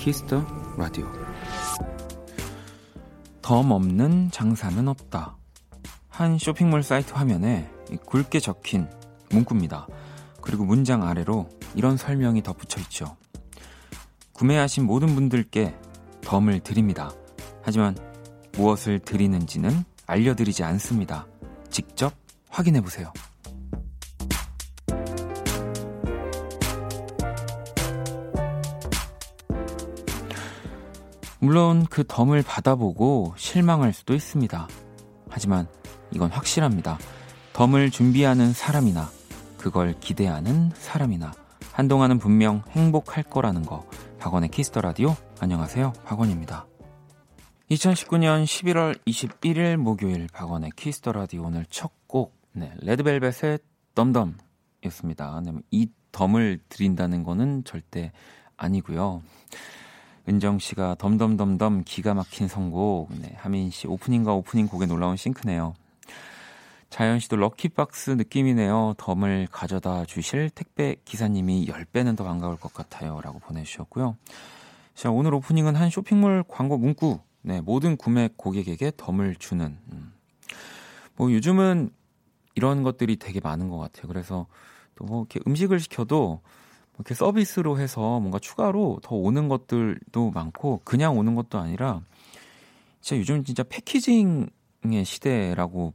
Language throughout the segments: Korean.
키스 더 라디오 덤 없는 장사는 없다. 한 쇼핑몰 사이트 화면에 굵게 적힌 문구입니다. 그리고 문장 아래로 이런 설명이 덧붙여 있죠. 구매하신 모든 분들께 덤을 드립니다. 하지만 무엇을 드리는지는 알려드리지 않습니다. 직접 확인해 보세요. 물론 그 덤을 받아보고 실망할 수도 있습니다. 하지만 이건 확실합니다. 덤을 준비하는 사람이나 그걸 기대하는 사람이나 한동안은 분명 행복할 거라는 거. 박원의 키스 더 라디오. 안녕하세요. 박원입니다. 2019년 11월 21일 목요일 박원의 키스 더 라디오 오늘 첫 곡, 네, 레드벨벳의 덤덤이었습니다. 네, 이 덤을 드린다는 거는 절대 아니고요. 은정 씨가 덤덤덤덤 기가 막힌 선곡. 네, 하민 씨 오프닝과 오프닝 곡에 놀라운 싱크네요. 자연 씨도 럭키박스 느낌이네요. 덤을 가져다 주실 택배 기사님이 10배는 더 반가울 것 같아요. 라고 보내주셨고요. 자, 오늘 오프닝은 한 쇼핑몰 광고 문구. 네, 모든 구매 고객에게 덤을 주는. 음. 뭐 요즘은 이런 것들이 되게 많은 것 같아요. 그래서 또 뭐 이렇게 음식을 시켜도 이렇게 서비스로 해서 뭔가 추가로 더 오는 것들도 많고 그냥 오는 것도 아니라 진짜 요즘 진짜 패키징의 시대라고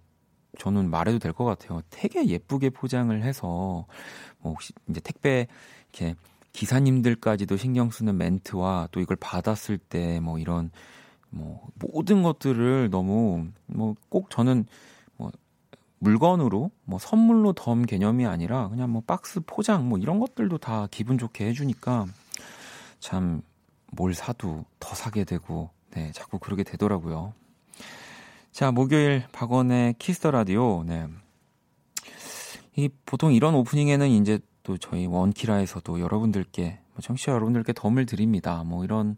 저는 말해도 될 것 같아요. 되게 예쁘게 포장을 해서 뭐 혹시 이제 택배 이렇게 기사님들까지도 신경 쓰는 멘트와 또 이걸 받았을 때 뭐 이런 뭐 모든 것들을 너무 뭐 꼭 저는 뭐 물건으로 뭐 선물로 덤 개념이 아니라 그냥 뭐 박스 포장 뭐 이런 것들도 다 기분 좋게 해주니까 참 뭘 사도 더 사게 되고 네 자꾸 그러게 되더라고요. 자 목요일 박원의 키스 더 라디오 네. 이 보통 이런 오프닝에는 이제 또 저희 원키라에서도 여러분들께 뭐 청취자 여러분들께 덤을 드립니다. 뭐 이런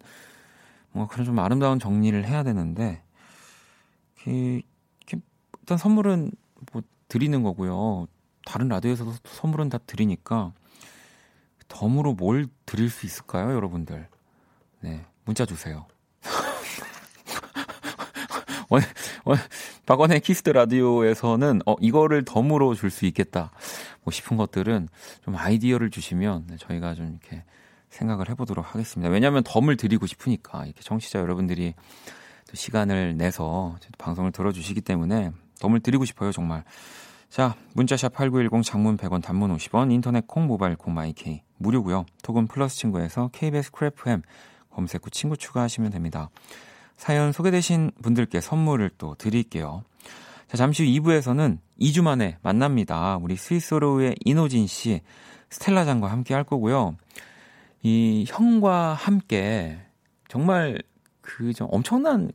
뭔가 그런 좀 아름다운 정리를 해야 되는데 그, 일단 선물은 뭐 드리는 거고요. 다른 라디오에서도 선물은 다 드리니까 덤으로 뭘 드릴 수 있을까요, 여러분들? 네, 문자 주세요. 원, 원, 박원의 키스 더 라디오에서는 어, 이거를 덤으로 줄 수 있겠다. 뭐 싶은 것들은 좀 아이디어를 주시면 네, 저희가 좀 이렇게 생각을 해보도록 하겠습니다. 왜냐하면 덤을 드리고 싶으니까 이렇게 청취자 여러분들이 또 시간을 내서 방송을 들어주시기 때문에 덤을 드리고 싶어요, 정말. 자, 문자샵 8910 장문 100원 단문 50원 인터넷 콩 모바일 콩 my K 무료고요. 톡은 플러스 친구에서 KBS Cool FM 검색 후 친구 추가하시면 됩니다. 사연 소개되신 분들께 선물을 또 드릴게요. 자, 잠시 후 2부에서는 2주 만에 만납니다. 우리 스윗소로우의 인호진 씨, 스텔라장과 함께 할 거고요. 이 형과 함께 정말 그좀 엄청난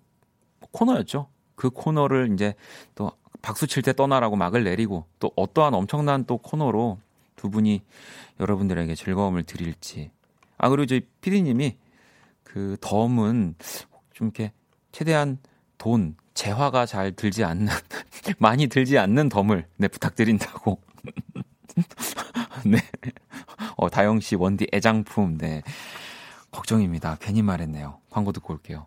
코너였죠. 그 코너를 이제 또 박수 칠 때 떠나라고 막을 내리고 또 어떠한 엄청난 또 코너로 두 분이 여러분들에게 즐거움을 드릴지. 아, 그리고 저희 피디님이 그 덤은 좀 이렇게 최대한 돈, 재화가 잘 들지 않는, 많이 들지 않는 덤을, 네, 부탁드린다고. 네. 어, 다영 씨, 원디 애장품, 네. 걱정입니다. 괜히 말했네요. 광고 듣고 올게요.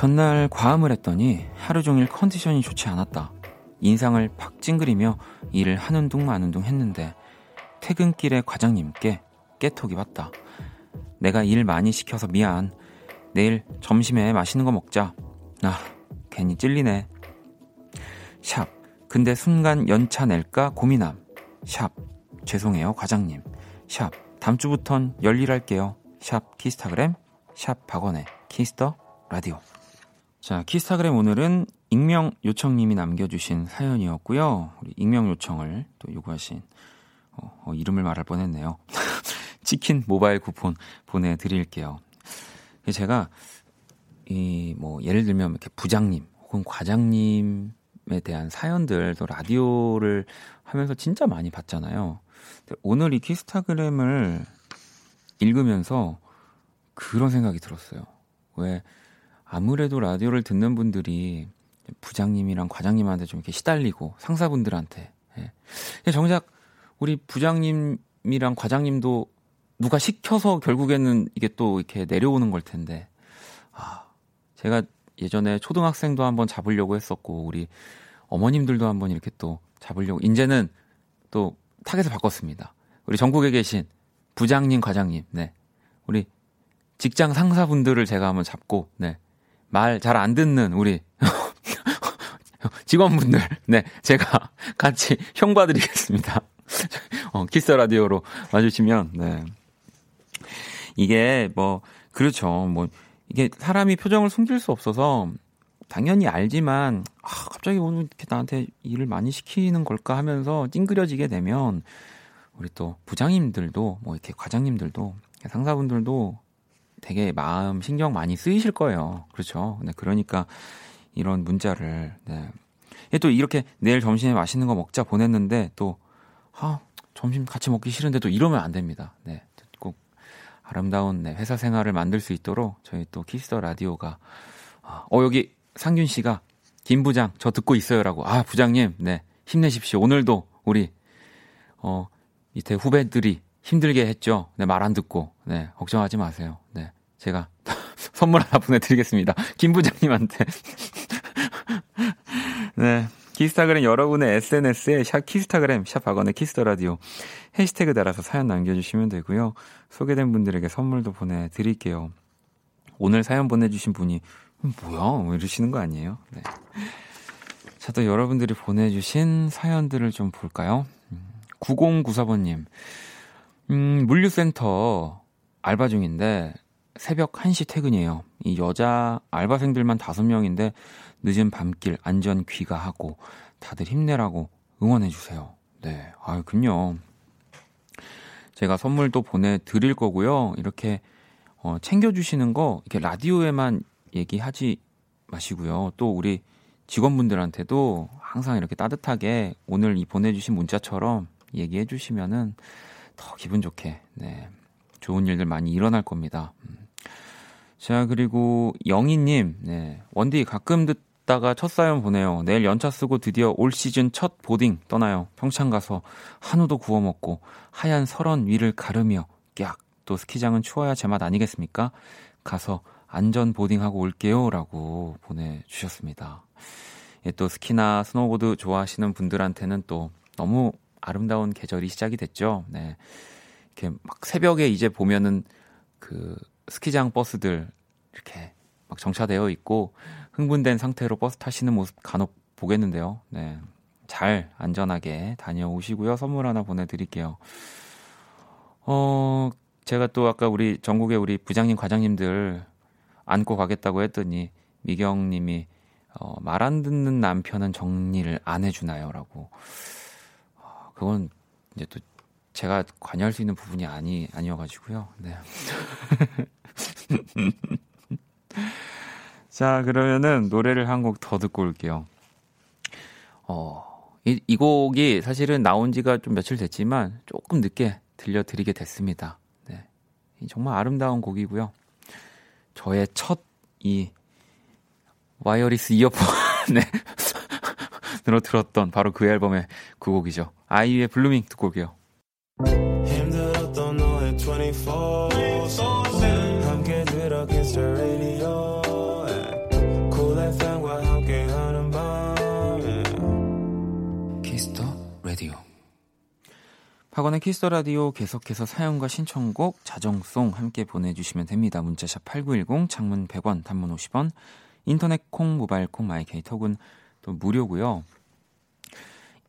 전날 과음을 했더니 하루 종일 컨디션이 좋지 않았다. 인상을 팍 찡그리며 일을 하는 둥 마는 둥 했는데 퇴근길에 과장님께 깨톡이 왔다. 내가 일 많이 시켜서 미안. 내일 점심에 맛있는 거 먹자. 아, 괜히 찔리네. 샵. 근데 순간 연차 낼까 고민함. 샵. 죄송해요, 과장님. 샵. 다음 주부턴 열일할게요. 샵 키스타그램. 샵 박원의 키스 더 라디오. 자, 키스타그램 오늘은 익명 요청님이 남겨주신 사연이었고요. 우리 익명 요청을 또 요구하신 어, 어, 이름을 말할 뻔했네요. 치킨 모바일 쿠폰 보내드릴게요. 제가 이 뭐 예를 들면 이렇게 부장님 혹은 과장님에 대한 사연들 또 라디오를 하면서 진짜 많이 봤잖아요. 오늘 이 키스타그램을 읽으면서 그런 생각이 들었어요. 왜 아무래도 라디오를 듣는 분들이 부장님이랑 과장님한테 좀 이렇게 시달리고 상사분들한테 예. 정작 우리 부장님이랑 과장님도 누가 시켜서 결국에는 이게 또 이렇게 내려오는 걸 텐데 아 제가 예전에 초등학생도 한번 잡으려고 했었고 우리 어머님들도 한번 이렇게 또 잡으려고 이제는 또 타겟을 바꿨습니다. 우리 전국에 계신 부장님, 과장님, 네. 우리 직장 상사분들을 제가 한번 잡고, 네. 말 잘 안 듣는 우리 직원분들, 네. 제가 같이 형 봐드리겠습니다. 어, 키스 라디오로 와주시면, 네. 이게 뭐, 그렇죠. 뭐, 이게 사람이 표정을 숨길 수 없어서 당연히 알지만, 아, 갑자기 오늘 이렇게 나한테 일을 많이 시키는 걸까 하면서 찡그려지게 되면, 우리 또 부장님들도, 뭐 이렇게 과장님들도, 상사분들도 되게 마음, 신경 많이 쓰이실 거예요. 그렇죠. 네, 그러니까 이런 문자를, 네. 또 이렇게 내일 점심에 맛있는 거 먹자 보냈는데 또, 아, 점심 같이 먹기 싫은데 또 이러면 안 됩니다. 네. 꼭 아름다운 네, 회사 생활을 만들 수 있도록 저희 또 키스 더 라디오가, 아, 어, 여기 상균 씨가 김 부장 저 듣고 있어요라고. 아 부장님 네 힘내십시오. 오늘도 우리 어 밑에 후배들이 힘들게 했죠. 네 말 안 듣고 네 걱정하지 마세요. 네 제가 선물 하나 보내드리겠습니다. 김 부장님한테. 네. 키스타그램 여러분의 SNS에 샵 키스타그램 샵 박원의 키스 더 라디오 해시태그 달아서 사연 남겨주시면 되고요. 소개된 분들에게 선물도 보내드릴게요. 오늘 사연 보내주신 분이 뭐야? 뭐 이러시는 거 아니에요? 네. 자, 또 여러분들이 보내주신 사연들을 좀 볼까요? 9094번님. 음, 물류센터 알바 중인데 새벽 1시 퇴근이에요. 이 여자 알바생들만 5명인데 늦은 밤길 안전 귀가하고 다들 힘내라고 응원해주세요. 네. 아유, 그럼요. 제가 선물도 보내드릴 거고요. 이렇게 어, 챙겨주시는 거, 이렇게 라디오에만 얘기하지 마시고요. 또 우리 직원분들한테도 항상 이렇게 따뜻하게 오늘 이 보내주신 문자처럼 얘기해 주시면은 더 기분 좋게, 네. 좋은 일들 많이 일어날 겁니다. 음. 자, 그리고 영희님, 네. 원디 가끔 듣다가 첫 사연 보내요. 내일 연차 쓰고 드디어 올 시즌 첫 보딩 떠나요. 평창 가서 한우도 구워 먹고 하얀 설원 위를 가르며 깍. 또 스키장은 추워야 제맛 아니겠습니까? 가서 안전 보딩하고 올게요. 라고 보내주셨습니다. 예, 또 스키나 스노보드 좋아하시는 분들한테는 또 너무 아름다운 계절이 시작이 됐죠. 네. 이렇게 막 새벽에 이제 보면은 그 스키장 버스들 이렇게 막 정차되어 있고 흥분된 상태로 버스 타시는 모습 간혹 보겠는데요. 네. 잘 안전하게 다녀오시고요. 선물 하나 보내드릴게요. 어, 제가 또 아까 우리 전국의 우리 부장님, 과장님들 안고 가겠다고 했더니 미경 님이 어, 말 안 듣는 남편은 정리를 안 해주나요?라고. 어, 그건 이제 또 제가 관여할 수 있는 부분이 아니 아니어가지고요. 네. 자 그러면은 노래를 한 곡 더 듣고 올게요. 어, 이, 이 곡이 사실은 나온 지가 좀 며칠 됐지만 조금 늦게 들려드리게 됐습니다. 네. 정말 아름다운 곡이고요. 저의 첫 이 wireless 이어폰 네. 들어 들었던 바로 그 앨범의 그 곡이죠. 아이유의 Blueming 듣고 올게요. 키스 더 라디오 박원의 키스 더 라디오 계속해서 사연과 신청곡, 자정송 함께 보내주시면 됩니다. 문자샵 8910, 장문 100원, 단문 50원, 인터넷 콩, 모바일 콩, 마이케이 톡은 또 무료고요.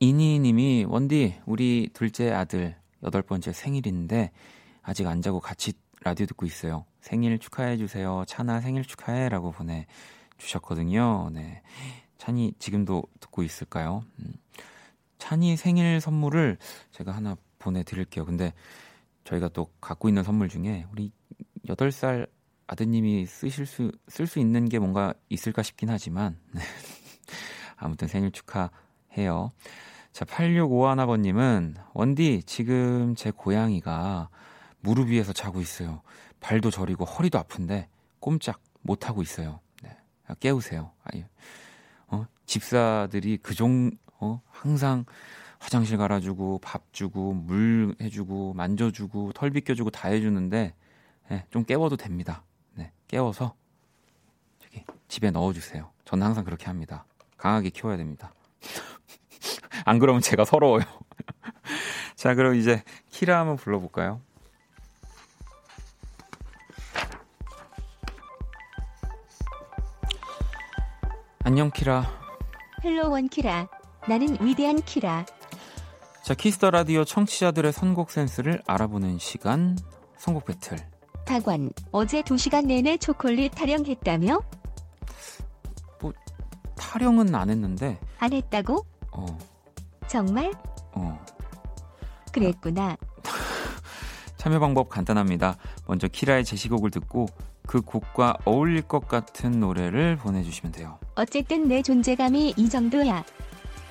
이니님이 원디 우리 둘째 아들 여덟 번째 생일인데 아직 안 자고 같이 라디오 듣고 있어요. 생일 축하해 주세요. 찬아 생일 축하해라고 보내 보내 주셨거든요. 네. 찬이 지금도 듣고 있을까요? 음. 찬이 생일 선물을 제가 하나 보내 드릴게요. 근데 저희가 또 갖고 있는 선물 중에 우리 8살 아드님이 쓰실 수, 쓸 수 있는 게 뭔가 있을까 싶긴 하지만, 네. 아무튼 생일 축하해요. 자, 8651아버님은, 원디, 지금 제 고양이가 무릎 위에서 자고 있어요. 발도 저리고 허리도 아픈데, 꼼짝 못하고 있어요. 네. 깨우세요. 아니, 어? 집사들이 그 종, 어? 항상 화장실 갈아주고, 밥 주고, 물 해주고, 만져주고, 털 빗겨주고 다 해주는데, 네, 좀 깨워도 됩니다. 네, 깨워서 저기 집에 넣어주세요. 저는 항상 그렇게 합니다. 강하게 키워야 됩니다. 안 그러면 제가 서러워요. 자, 그럼 이제 키라 한번 불러볼까요? 안녕 키라. hello 원키라. 나는 위대한 키라. 자, 키스 더 라디오 청취자들의 선곡 센스를 알아보는 시간 선곡 배틀. 타관, 어제 2시간 내내 초콜릿 타령했다며? 뭐 타령은 안 했는데 안 했다고? 어. 정말? 어. 그랬구나. 참여 방법 간단합니다. 먼저 키라의 제시곡을 듣고 그 곡과 어울릴 것 같은 노래를 보내주시면 돼요. 어쨌든 내 존재감이 이 정도야.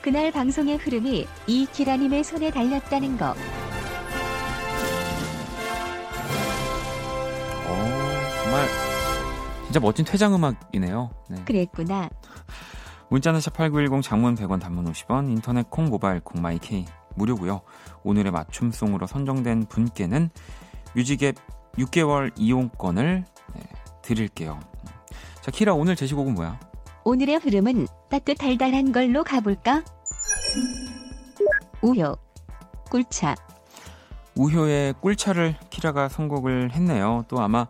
그날 방송의 흐름이 이 키라님의 손에 달렸다는 거. 정말 진짜 멋진 퇴장 음악이네요. 네. 그랬구나. 문자는 샵8910 장문 100원 단문 50원 인터넷 콩 모바일 콩 마이케이 무료고요. 오늘의 맞춤송으로 선정된 분께는 뮤직앱 6개월 이용권을 네, 드릴게요. 자, 키라 오늘 제시곡은 뭐야? 오늘의 흐름은 따뜻달달한 걸로 가볼까? 우효 꿀차 우효의 꿀차를 키라가 선곡을 했네요. 또 아마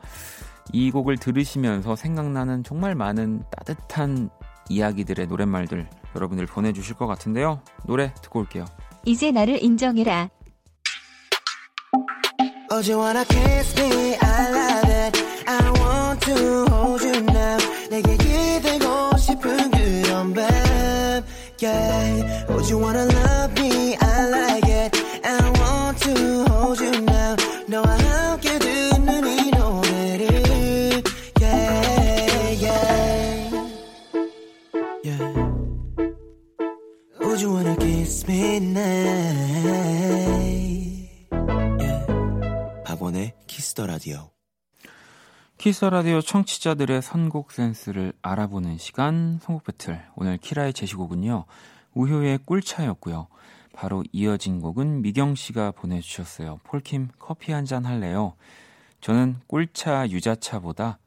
이 곡을 들으시면서 생각나는 정말 많은 따뜻한 이야기들의 노랫말들 여러분들 보내주실 것 같은데요. 노래 듣고 올게요. 이제 나를 인정해라. Oh, you wanna kiss me? I love it. I want to hold you now. 내게 기대고 싶은 그런 밤. Yeah. Oh, you wanna love me? I like it. I want to 박원의 키스 더 라디오. 키스 라디오 청취자들의 선곡 센스를 알아보는 시간 선곡 배틀. 오늘 키라의 제시곡은요. 우효의 꿀차였고요. 바로 이어진 곡은 미경 씨가 보내 주셨어요. 폴킴 커피 한 잔 할래요? 저는 꿀차 유자차보다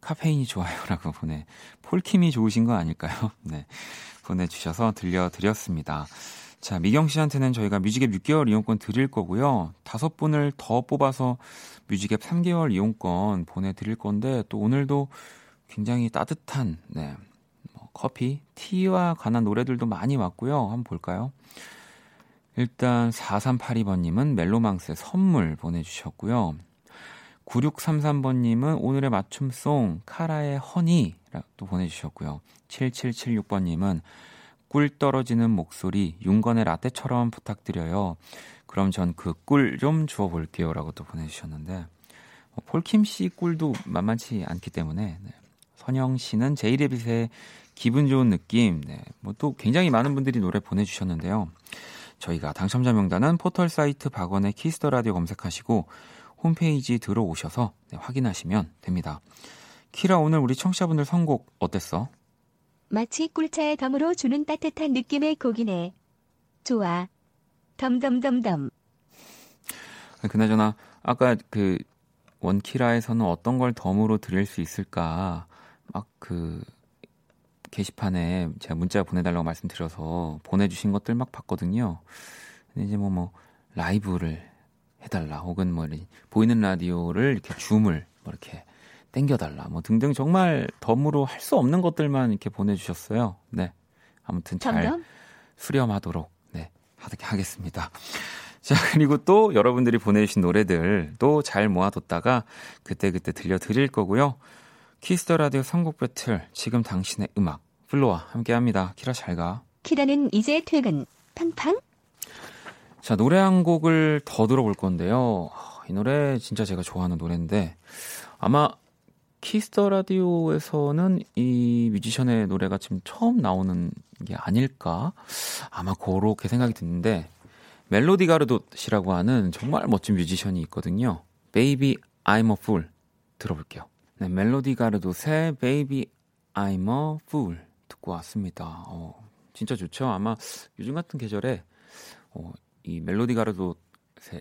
카페인이 좋아요라고 보내. 폴킴이 좋으신 거 아닐까요? 네. 보내 주셔서 들려 드렸습니다. 자, 미경 씨한테는 저희가 뮤직앱 6개월 이용권 드릴 거고요. 다섯 분을 더 뽑아서 뮤직앱 3개월 이용권 보내드릴 건데, 또 오늘도 굉장히 따뜻한, 네, 뭐 커피, 티와 관한 노래들도 많이 왔고요. 한번 볼까요? 일단 4382번님은 멜로망스의 선물 보내주셨고요. 9633번님은 오늘의 맞춤송 카라의 허니또 보내주셨고요. 7776번님은 꿀 떨어지는 목소리 윤건의 라떼처럼 부탁드려요. 그럼 전 그 꿀 좀 주워 볼게요. 라고 또 보내주셨는데 뭐 폴킴 씨 꿀도 만만치 않기 때문에 네. 선영 씨는 제이레빗의 기분 좋은 느낌 네. 뭐또 굉장히 많은 분들이 노래 보내주셨는데요. 저희가 당첨자 명단은 포털 사이트 박원의 키스 더 라디오 검색하시고 홈페이지 들어오셔서 네, 확인하시면 됩니다. 키라 오늘 우리 청취자분들 선곡 어땠어? 마치 꿀차의 덤으로 주는 따뜻한 느낌의 곡이네. 좋아. 덤덤덤덤. 그나저나 아까 그 원키라에서는 어떤 걸 덤으로 드릴 수 있을까 막 그 게시판에 제가 문자 보내달라고 말씀드려서 보내주신 것들 막 봤거든요. 근데 이제 뭐뭐 라이브를 해달라 혹은 뭐 보이는 라디오를 이렇게 줌을 뭐 이렇게 땡겨달라 뭐 등등 정말 덤으로 할 수 없는 것들만 이렇게 보내주셨어요. 네 아무튼 잘 점점? 수렴하도록 네 하겠습니다. 자 그리고 또 여러분들이 보내주신 노래들 또잘 모아뒀다가 그때그때 들려드릴 거고요. 키스 더 라디오 선곡 배틀 지금 당신의 음악 플로와 함께합니다. 키라 잘 가. 키라는 이제 퇴근. 팡팡. 자 노래 한 곡을 더 들어볼 건데요. 이 노래 진짜 제가 좋아하는 노래인데 아마 키스 더 라디오에서는 이 뮤지션의 노래가 지금 처음 나오는 게 아닐까 아마 그렇게 생각이 드는데 멜로디 가르도 씨라고 하는 정말 멋진 뮤지션이 있거든요. Baby I'm a Fool 들어볼게요. 네, 멜로디 가르도의 Baby I'm a Fool 듣고 왔습니다. 어, 진짜 좋죠. 아마 요즘 같은 계절에 어, 이 멜로디 가르도의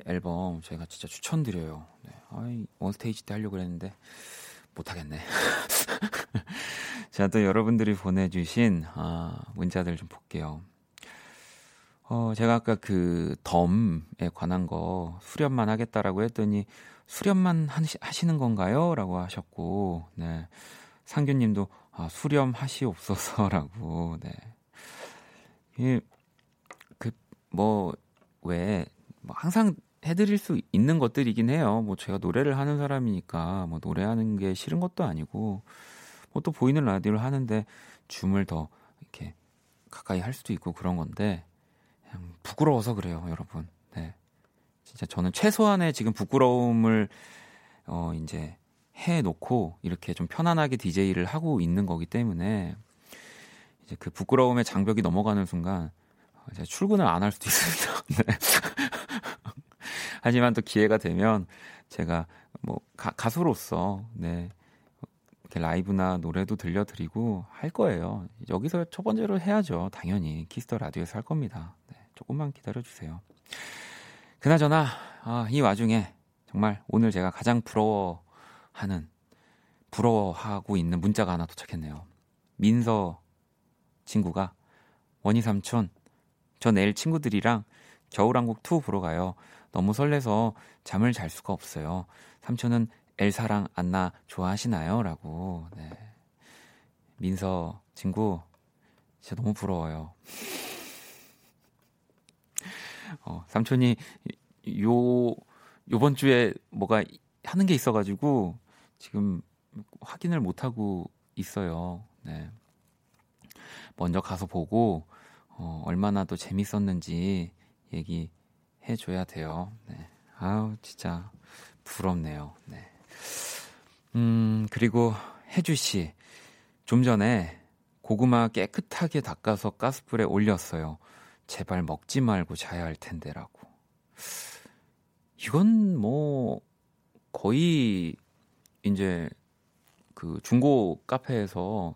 앨범 제가 진짜 추천드려요. 네, 아이, 원스테이지 때 하려고 그랬는데 못하겠네. 자, 또 여러분들이 보내주신 아, 문자들 좀 볼게요. 어, 제가 아까 그 덤에 관한 거 수련만 하겠다라고 했더니 수련만 하시 는 건가요? 라고 하셨고, 네. 상규님도 아, 수렴하시옵소서라고, 네. 이, 그, 뭐, 왜, 뭐 항상 해드릴 수 있는 것들이긴 해요. 뭐 제가 노래를 하는 사람이니까 뭐 노래하는 게 싫은 것도 아니고 뭐 또 보이는 라디오를 하는데 줌을 더 이렇게 가까이 할 수도 있고 그런 건데 그냥 부끄러워서 그래요, 여러분. 네. 진짜 저는 최소한의 지금 부끄러움을 어 이제 해 놓고 이렇게 좀 편안하게 DJ를 하고 있는 거기 때문에 이제 그 부끄러움의 장벽이 넘어가는 순간 이제 출근을 안 할 수도 있습니다. 네. 하지만 또 기회가 되면 제가 뭐 가, 가수로서 네 이렇게 라이브나 노래도 들려드리고 할 거예요. 여기서 첫 번째로 해야죠. 당연히 키스 더 라디오에서 할 겁니다. 네, 조금만 기다려 주세요. 그나저나 아, 이 와중에 정말 오늘 제가 가장 부러워하는 부러워하고 있는 문자가 하나 도착했네요. 민서 친구가 원희 삼촌 저 내일 친구들이랑 겨울왕국 2 보러 가요. 너무 설레서 잠을 잘 수가 없어요. 삼촌은 엘사랑 안나 좋아하시나요? 라고. 네. 민서 친구 진짜 너무 부러워요. 어, 삼촌이 요 요번 주에 뭐가 하는 게 있어가지고 지금 확인을 못 하고 있어요. 네. 먼저 가서 보고 어, 얼마나 또 재밌었는지 얘기 해줘야 돼요. 네. 아우, 진짜 부럽네요. 네. 음, 그리고 혜주 씨. 좀 전에 고구마 깨끗하게 닦아서 가스불에 올렸어요. 제발 먹지 말고 자야 할 텐데라고. 이건 뭐, 거의, 이제, 그 중고 카페에서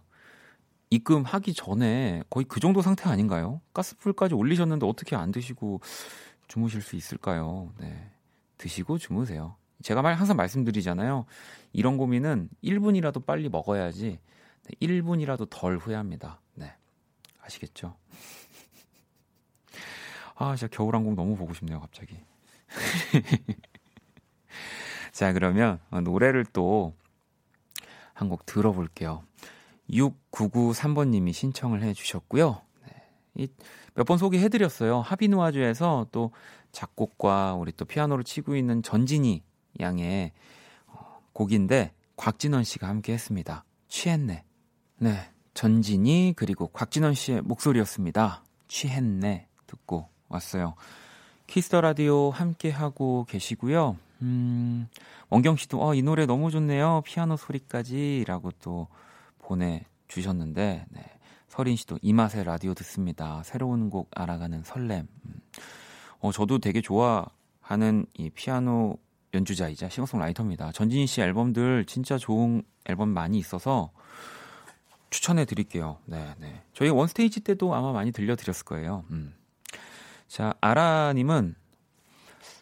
입금하기 전에 거의 그 정도 상태 아닌가요? 가스불까지 올리셨는데 어떻게 안 드시고 주무실 수 있을까요? 네. 드시고 주무세요. 제가 말 항상 말씀드리잖아요. 이런 고민은 1분이라도 빨리 먹어야지 1분이라도 덜 후회합니다. 네. 아시겠죠? 아, 진짜 겨울왕국 너무 보고 싶네요, 갑자기. 자, 그러면 노래를 또 한 곡 들어볼게요. 6993번님이 신청을 해 주셨고요. 네. 몇번 소개해드렸어요. 하비누아주에서 또 작곡과 우리 또 피아노를 치고 있는 전진희 양의 어, 곡인데 곽진언 씨가 함께 했습니다. 취했네. 네. 전진희 그리고 곽진언 씨의 목소리였습니다. 취했네. 듣고 왔어요. 키스 더 라디오 함께 하고 계시고요. 음, 원경 씨도 어, 이 노래 너무 좋네요. 피아노 소리까지라고 또 보내 주셨는데 네. 서린 씨도 이 맛에 라디오 듣습니다. 새로운 곡 알아가는 설렘. 음. 어, 저도 되게 좋아하는 이 피아노 연주자이자 싱어송라이터입니다. 전진희 씨 앨범들 진짜 좋은 앨범 많이 있어서 추천해 드릴게요. 네, 네. 저희 원스테이지 때도 아마 많이 들려드렸을 거예요. 음. 자, 아라님은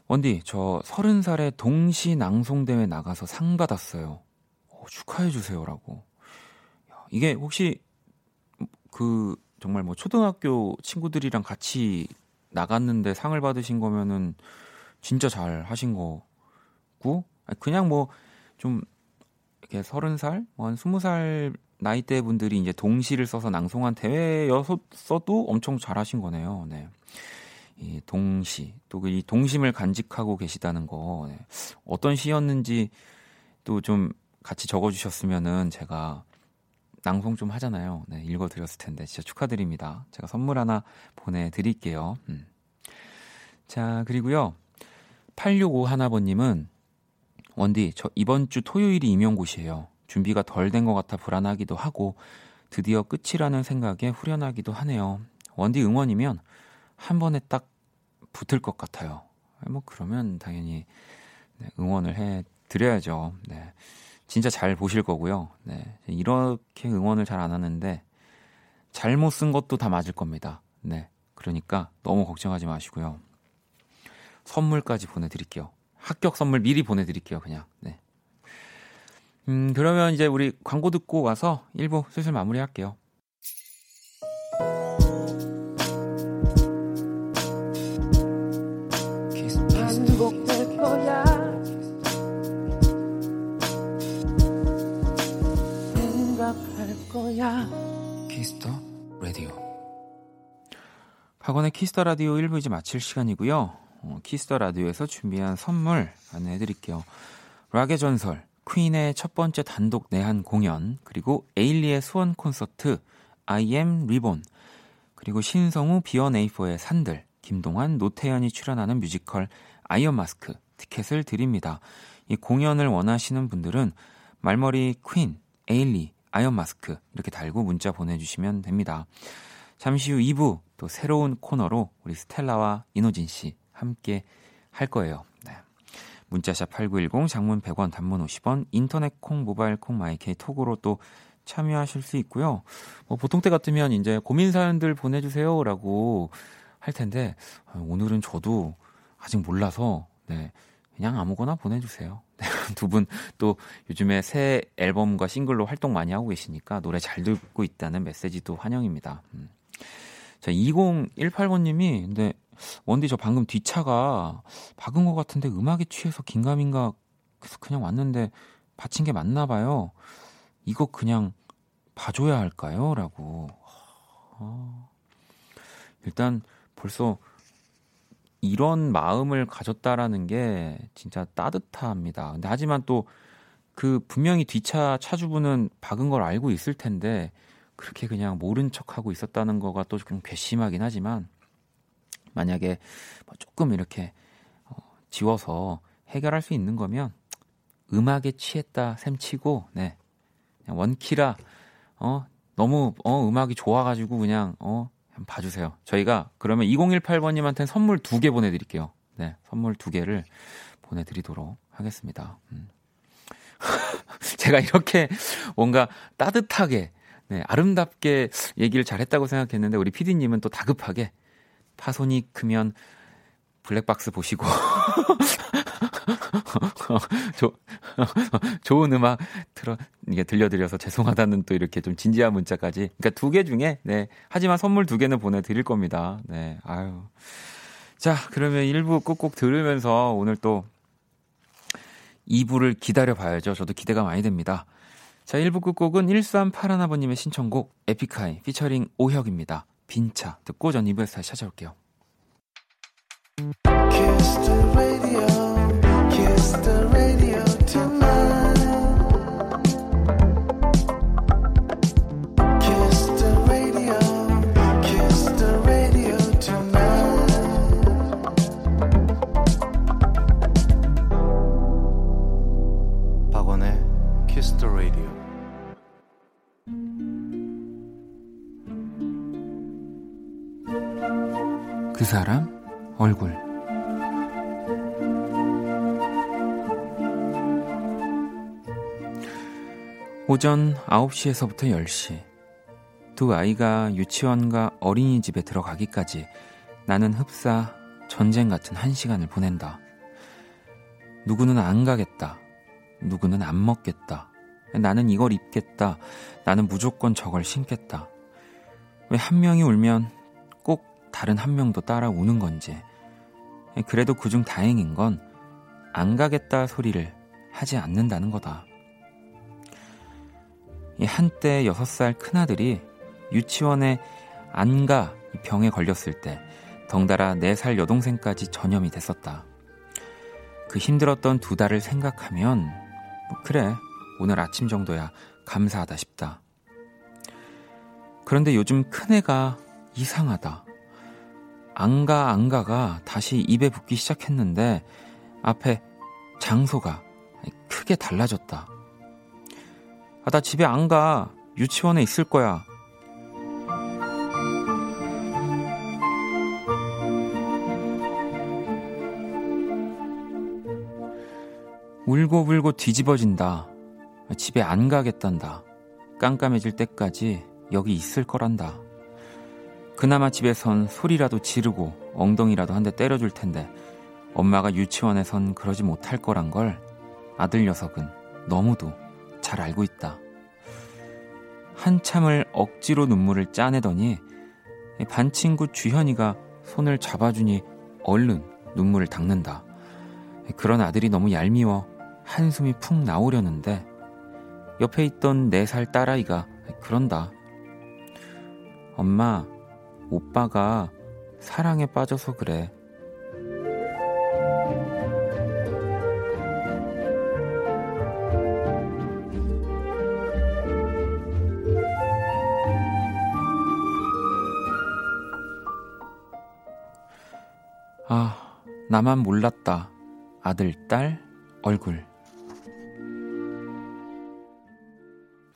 원디, 저 서른 살에 동시 낭송대회 나가서 상 받았어요. 어, 축하해 주세요라고. 이게 혹시 그 정말 뭐 초등학교 친구들이랑 같이 나갔는데 상을 받으신 거면은 진짜 잘 하신 거고 그냥 뭐 좀 이렇게 서른 살, 뭐한 스무 살 나이대 분들이 이제 동시를 써서 낭송한 대회여서도 엄청 잘하신 거네요. 네. 이 동시 또 이 동심을 간직하고 계시다는 거 네. 어떤 시였는지 또 좀 같이 적어주셨으면은 제가 낭송 좀 하잖아요. 네, 읽어드렸을 텐데 진짜 축하드립니다. 제가 선물 하나 보내드릴게요. 음. 자, 그리고요. 865 하나번님은 원디, 저 이번 주 토요일이 임용고시예요. 준비가 덜 된 것 같아 불안하기도 하고 드디어 끝이라는 생각에 후련하기도 하네요. 원디 응원이면 한 번에 딱 붙을 것 같아요. 뭐 그러면 당연히 네, 응원을 해 드려야죠. 네. 진짜 잘 보실 거고요. 네. 이렇게 응원을 잘 안 하는데 잘못 쓴 것도 다 맞을 겁니다. 네. 그러니까 너무 걱정하지 마시고요. 선물까지 보내드릴게요. 합격 선물 미리 보내드릴게요. 그냥. 네. 음, 그러면 이제 우리 광고 듣고 와서 1부 슬슬 마무리할게요. 박원의 키스 더 라디오 1부 이제 마칠 시간이고요. 어, 키스 더 라디오에서 준비한 선물 안내해 드릴게요. 락의 전설, 퀸의 첫 번째 단독 내한 공연, 그리고 에일리의 수원 콘서트, I am Reborn, 그리고 신성우 비원에이포의 산들, 김동완, 노태현이 출연하는 뮤지컬 아이언 마스크 티켓을 드립니다. 이 공연을 원하시는 분들은 말머리 퀸, 에일리, 아이언 마스크 이렇게 달고 문자 보내주시면 됩니다. 잠시 후 2부 또 새로운 코너로 우리 스텔라와 이노진 씨 함께 할 거예요. 네. 문자샵 8910 장문 100원 단문 50원 인터넷 콩 모바일 콩 마이케이 톡으로 또 참여하실 수 있고요. 뭐 보통 때 같으면 이제 고민 사연들 보내 주세요라고 할 텐데 오늘은 저도 아직 몰라서 네 그냥 아무거나 보내 주세요. 두 분 또 요즘에 새 앨범과 싱글로 활동 많이 하고 계시니까 노래 잘 듣고 있다는 메시지도 환영입니다. 음. 자, 2018번님이 근데 원디 저 방금 뒷차가 박은 것 같은데 음악에 취해서 긴가민가 그래서 그냥 왔는데 받친 게 맞나 봐요. 이거 그냥 봐줘야 할까요? 라고. 어. 일단 벌써 이런 마음을 가졌다라는 게 진짜 따뜻합니다. 근데 하지만 또 그 분명히 뒷차 차주분은 박은 걸 알고 있을 텐데 그렇게 그냥 모른 척하고 있었다는 거가 또 좀 괘씸하긴 하지만 만약에 뭐 조금 이렇게 어, 지워서 해결할 수 있는 거면 음악에 취했다 셈치고 네 그냥 원키라 어 너무 어 음악이 좋아가지고 그냥 어 봐주세요. 저희가 그러면 2018번님한테는 선물 두 개 보내드릴게요. 네, 선물 두 개를 보내드리도록 하겠습니다. 음. 제가 이렇게 뭔가 따뜻하게, 네, 아름답게 얘기를 잘했다고 생각했는데 우리 PD님은 또 다급하게 파손이 크면 블랙박스 보시고 조, 좋은 음악 들어 이게 들려드려서 죄송하다는 또 이렇게 좀 진지한 문자까지. 그러니까 두 개 중에 네. 하지만 선물 두 개는 보내드릴 겁니다. 네. 아유. 자 그러면 1부 꼭꼭 들으면서 오늘 또 2부를 기다려 봐야죠. 저도 기대가 많이 됩니다. 자 1부 끝곡은 1381아버님의 신청곡 에픽하이 피처링 오혁입니다. 빈차 듣고 전 2부에서 다시 찾아올게요. 그 사람 얼굴 오전 9시에서부터 10시 두 아이가 유치원과 어린이집에 들어가기까지 나는 흡사 전쟁 같은 한 시간을 보낸다. 누구는 안 가겠다. 누구는 안 먹겠다. 나는 이걸 입겠다. 나는 무조건 저걸 신겠다. 왜 한 명이 울면 다른 한 명도 따라 우는 건지. 그래도 그중 다행인 건 안 가겠다 소리를 하지 않는다는 거다. 한때 6살 큰아들이 유치원에 안 가 병에 걸렸을 때 덩달아 4살 여동생까지 전염이 됐었다. 그 힘들었던 두 달을 생각하면 뭐 그래 오늘 아침 정도야 감사하다 싶다. 그런데 요즘 큰애가 이상하다. 안가 안가가 다시 입에 붙기 시작했는데 앞에 장소가 크게 달라졌다. 아, 나 집에 안 가. 유치원에 있을 거야. 울고불고 뒤집어진다. 집에 안 가겠단다. 깜깜해질 때까지 여기 있을 거란다. 그나마 집에선 소리라도 지르고 엉덩이라도 한 대 때려줄 텐데 엄마가 유치원에선 그러지 못할 거란 걸 아들 녀석은 너무도 잘 알고 있다. 한참을 억지로 눈물을 짜내더니 반 친구 주현이가 손을 잡아주니 얼른 눈물을 닦는다. 그런 아들이 너무 얄미워 한숨이 푹 나오려는데 옆에 있던 네 살 딸아이가 그런다. 엄마, 오빠가 사랑에 빠져서 그래. 아, 나만 몰랐다. 아들, 딸, 얼굴.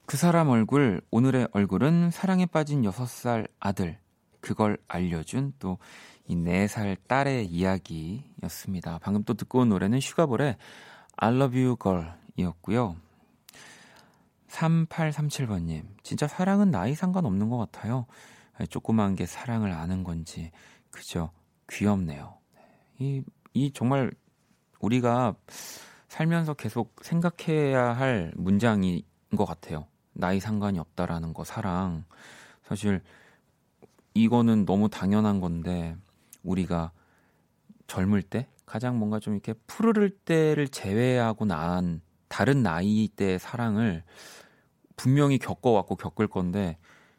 그 사람 얼굴, 오늘의 얼굴은 사랑에 빠진 6살 아들. 그걸 알려준 또이 4살 딸의 이야기였습니다. 방금 또 듣고 온 노래는 슈가볼의 I love you girl 이었고요. 3837번님, 진짜 사랑은 나이 상관없는 것 같아요. 조그만 게 사랑을 아는 건지, 그죠? 귀엽네요. 이, 이 정말 우리가 살면서 계속 생각해야 할 문장인 것 같아요. 나이 상관이 없다라는 거, 사랑. 사실 이거는 너무 당연한 건데, 우리가 젊을 때 가장 뭔가 좀 이렇게 푸르를 때를 제외하고 난 다른 나이 때의 사랑을 분명히 겪어왔고 겪을 건데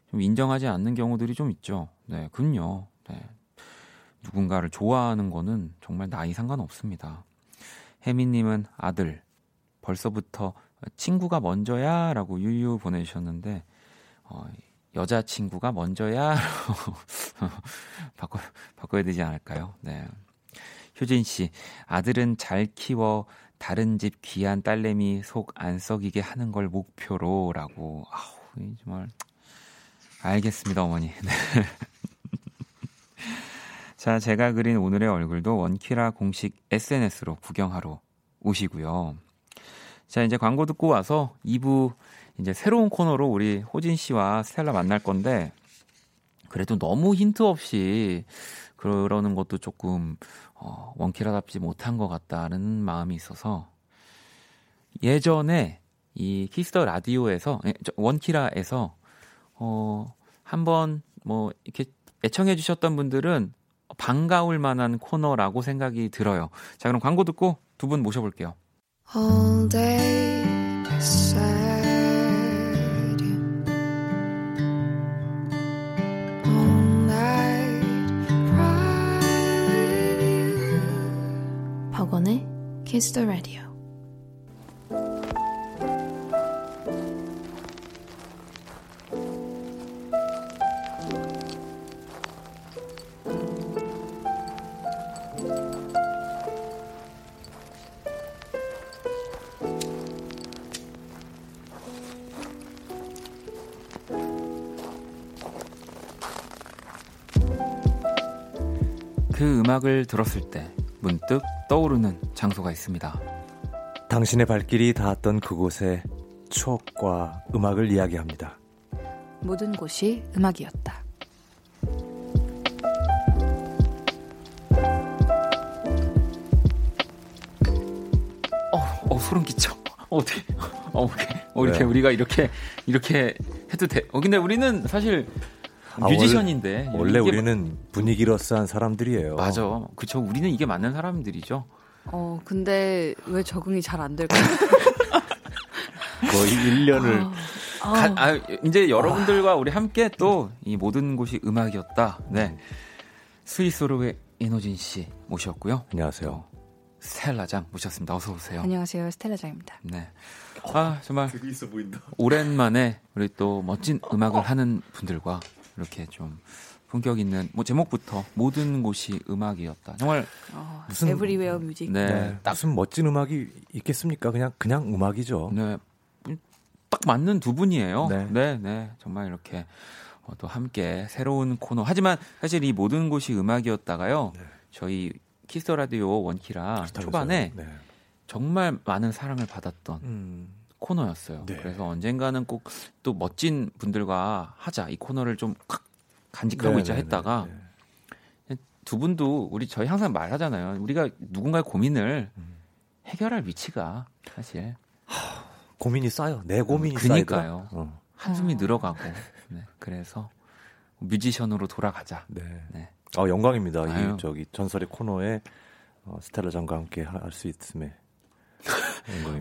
좀 인정하지 않는 경우들이 좀 있죠. 네, 그럼요. 네. 누군가를 좋아하는 거는 정말 나이 상관없습니다. 혜미님은 아들 벌써부터 친구가 먼저야 라고 유유 보내주셨는데 어, 여자친구가 먼저야 바꿔, 바꿔야 되지 않을까요? 네. 효진 씨, 아들은 잘 키워 다른 집 귀한 딸내미 속 안 썩이게 하는 걸 목표로 라고. 아우, 정말 알겠습니다, 어머니. 네. 자, 제가 그린 오늘의 얼굴도 원키라 공식 SNS로 구경하러 오시고요. 자, 이제 광고 듣고 와서 2부 이제 새로운 코너로 우리 호진 씨와 스텔라 만날 건데 그래도 너무 힌트 없이 그러는 것도 조금 어, 원키라답지 못한 것 같다는 마음이 있어서 예전에 이 키스 더 라디오에서 예, 원키라에서 어 한번 뭐 이렇게 애청해 주셨던 분들은 반가울 만한 코너라고 생각이 들어요. 자, 그럼 광고 듣고 두 분 모셔볼게요. Kiss the Radio. 그 음악을 들었을 때 문득 떠오르는 장소가 있습니다. 당신의 발길이 닿았던 그곳에 추억과 음악을 이야기합니다. 모든 곳이 음악이었다. 어, 어 소름 끼쳐. 어, 어떻게, 어, 어, 이렇게 네. 우리가 이렇게 이렇게 해도 돼. 어, 근데 우리는 사실 아, 뮤지션인데 원래, 원래 우리는 분위기로서한 사람들이에요. 맞아. 그쵸. 우리는 이게 맞는 사람들이죠. 어, 근데 왜 적응이 잘 안 될까요? 거의 1년을. 아, 가, 아, 이제 여러분들과 우리 함께 또 이 모든 곳이 음악이었다. 네. 스위스로의 이노진 씨 모셨고요. 안녕하세요. 스텔라장 모셨습니다. 어서 오세요. 안녕하세요. 스텔라장입니다. 네. 아, 정말 되게 있어 보인다. 오랜만에 우리 또 멋진 음악을 하는 분들과 이렇게 좀 품격 있는 뭐 제목부터 모든 곳이 음악이었다. 정말 어, 무슨- everywhere music. 네, 네. 딱 무슨 멋진 음악이 있겠습니까? 그냥 그냥 음악이죠. 네. 딱 맞는 두 분이에요. 네. 네, 네. 정말 이렇게 어, 또 함께 새로운 코너. 하지만 사실 이 모든 곳이 음악이었다가요. 네. 저희 키스 라디오 원키라. 초반에 네. 정말 많은 사랑을 받았던 음, 코너였어요. 네. 그래서 언젠가는 꼭 또 멋진 분들과 하자. 이 코너를 좀콱 간직하고 네, 있자 네, 했다가 네, 두 분도 우리 저희 항상 말하잖아요. 우리가 누군가의 고민을 음. 해결할 위치가 사실 고민이 쌓여. 내 고민이 그니까요. 쌓이더라. 어, 한숨이 어. 늘어가고 네, 그래서 뮤지션으로 돌아가자. 네. 네. 아, 영광입니다. 아유. 이 저기 전설의 코너에 어, 스텔라 장과 함께 할 수 있음에.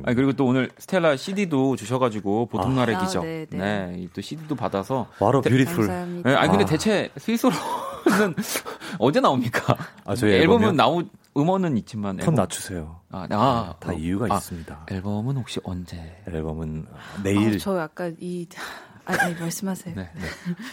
아니 그리고 또 오늘 스텔라 CD도 주셔가지고 보통 아. 날의 아, 기적. 네, 네, 네. 이또 CD도 받아서. 와로 대- beautiful. 네, 아니 근데 아. 대체 스윗소로우는 언제 나옵니까? 아, 저희 앨범은? 나오 음원은 있지만 톤 앨범- 낮추세요. 아, 아, 다 어, 이유가 아, 있습니다. 앨범은 혹시 언제? 앨범은 내일. 아, 저 약간 이 아니, 아니 말씀하세요. 네.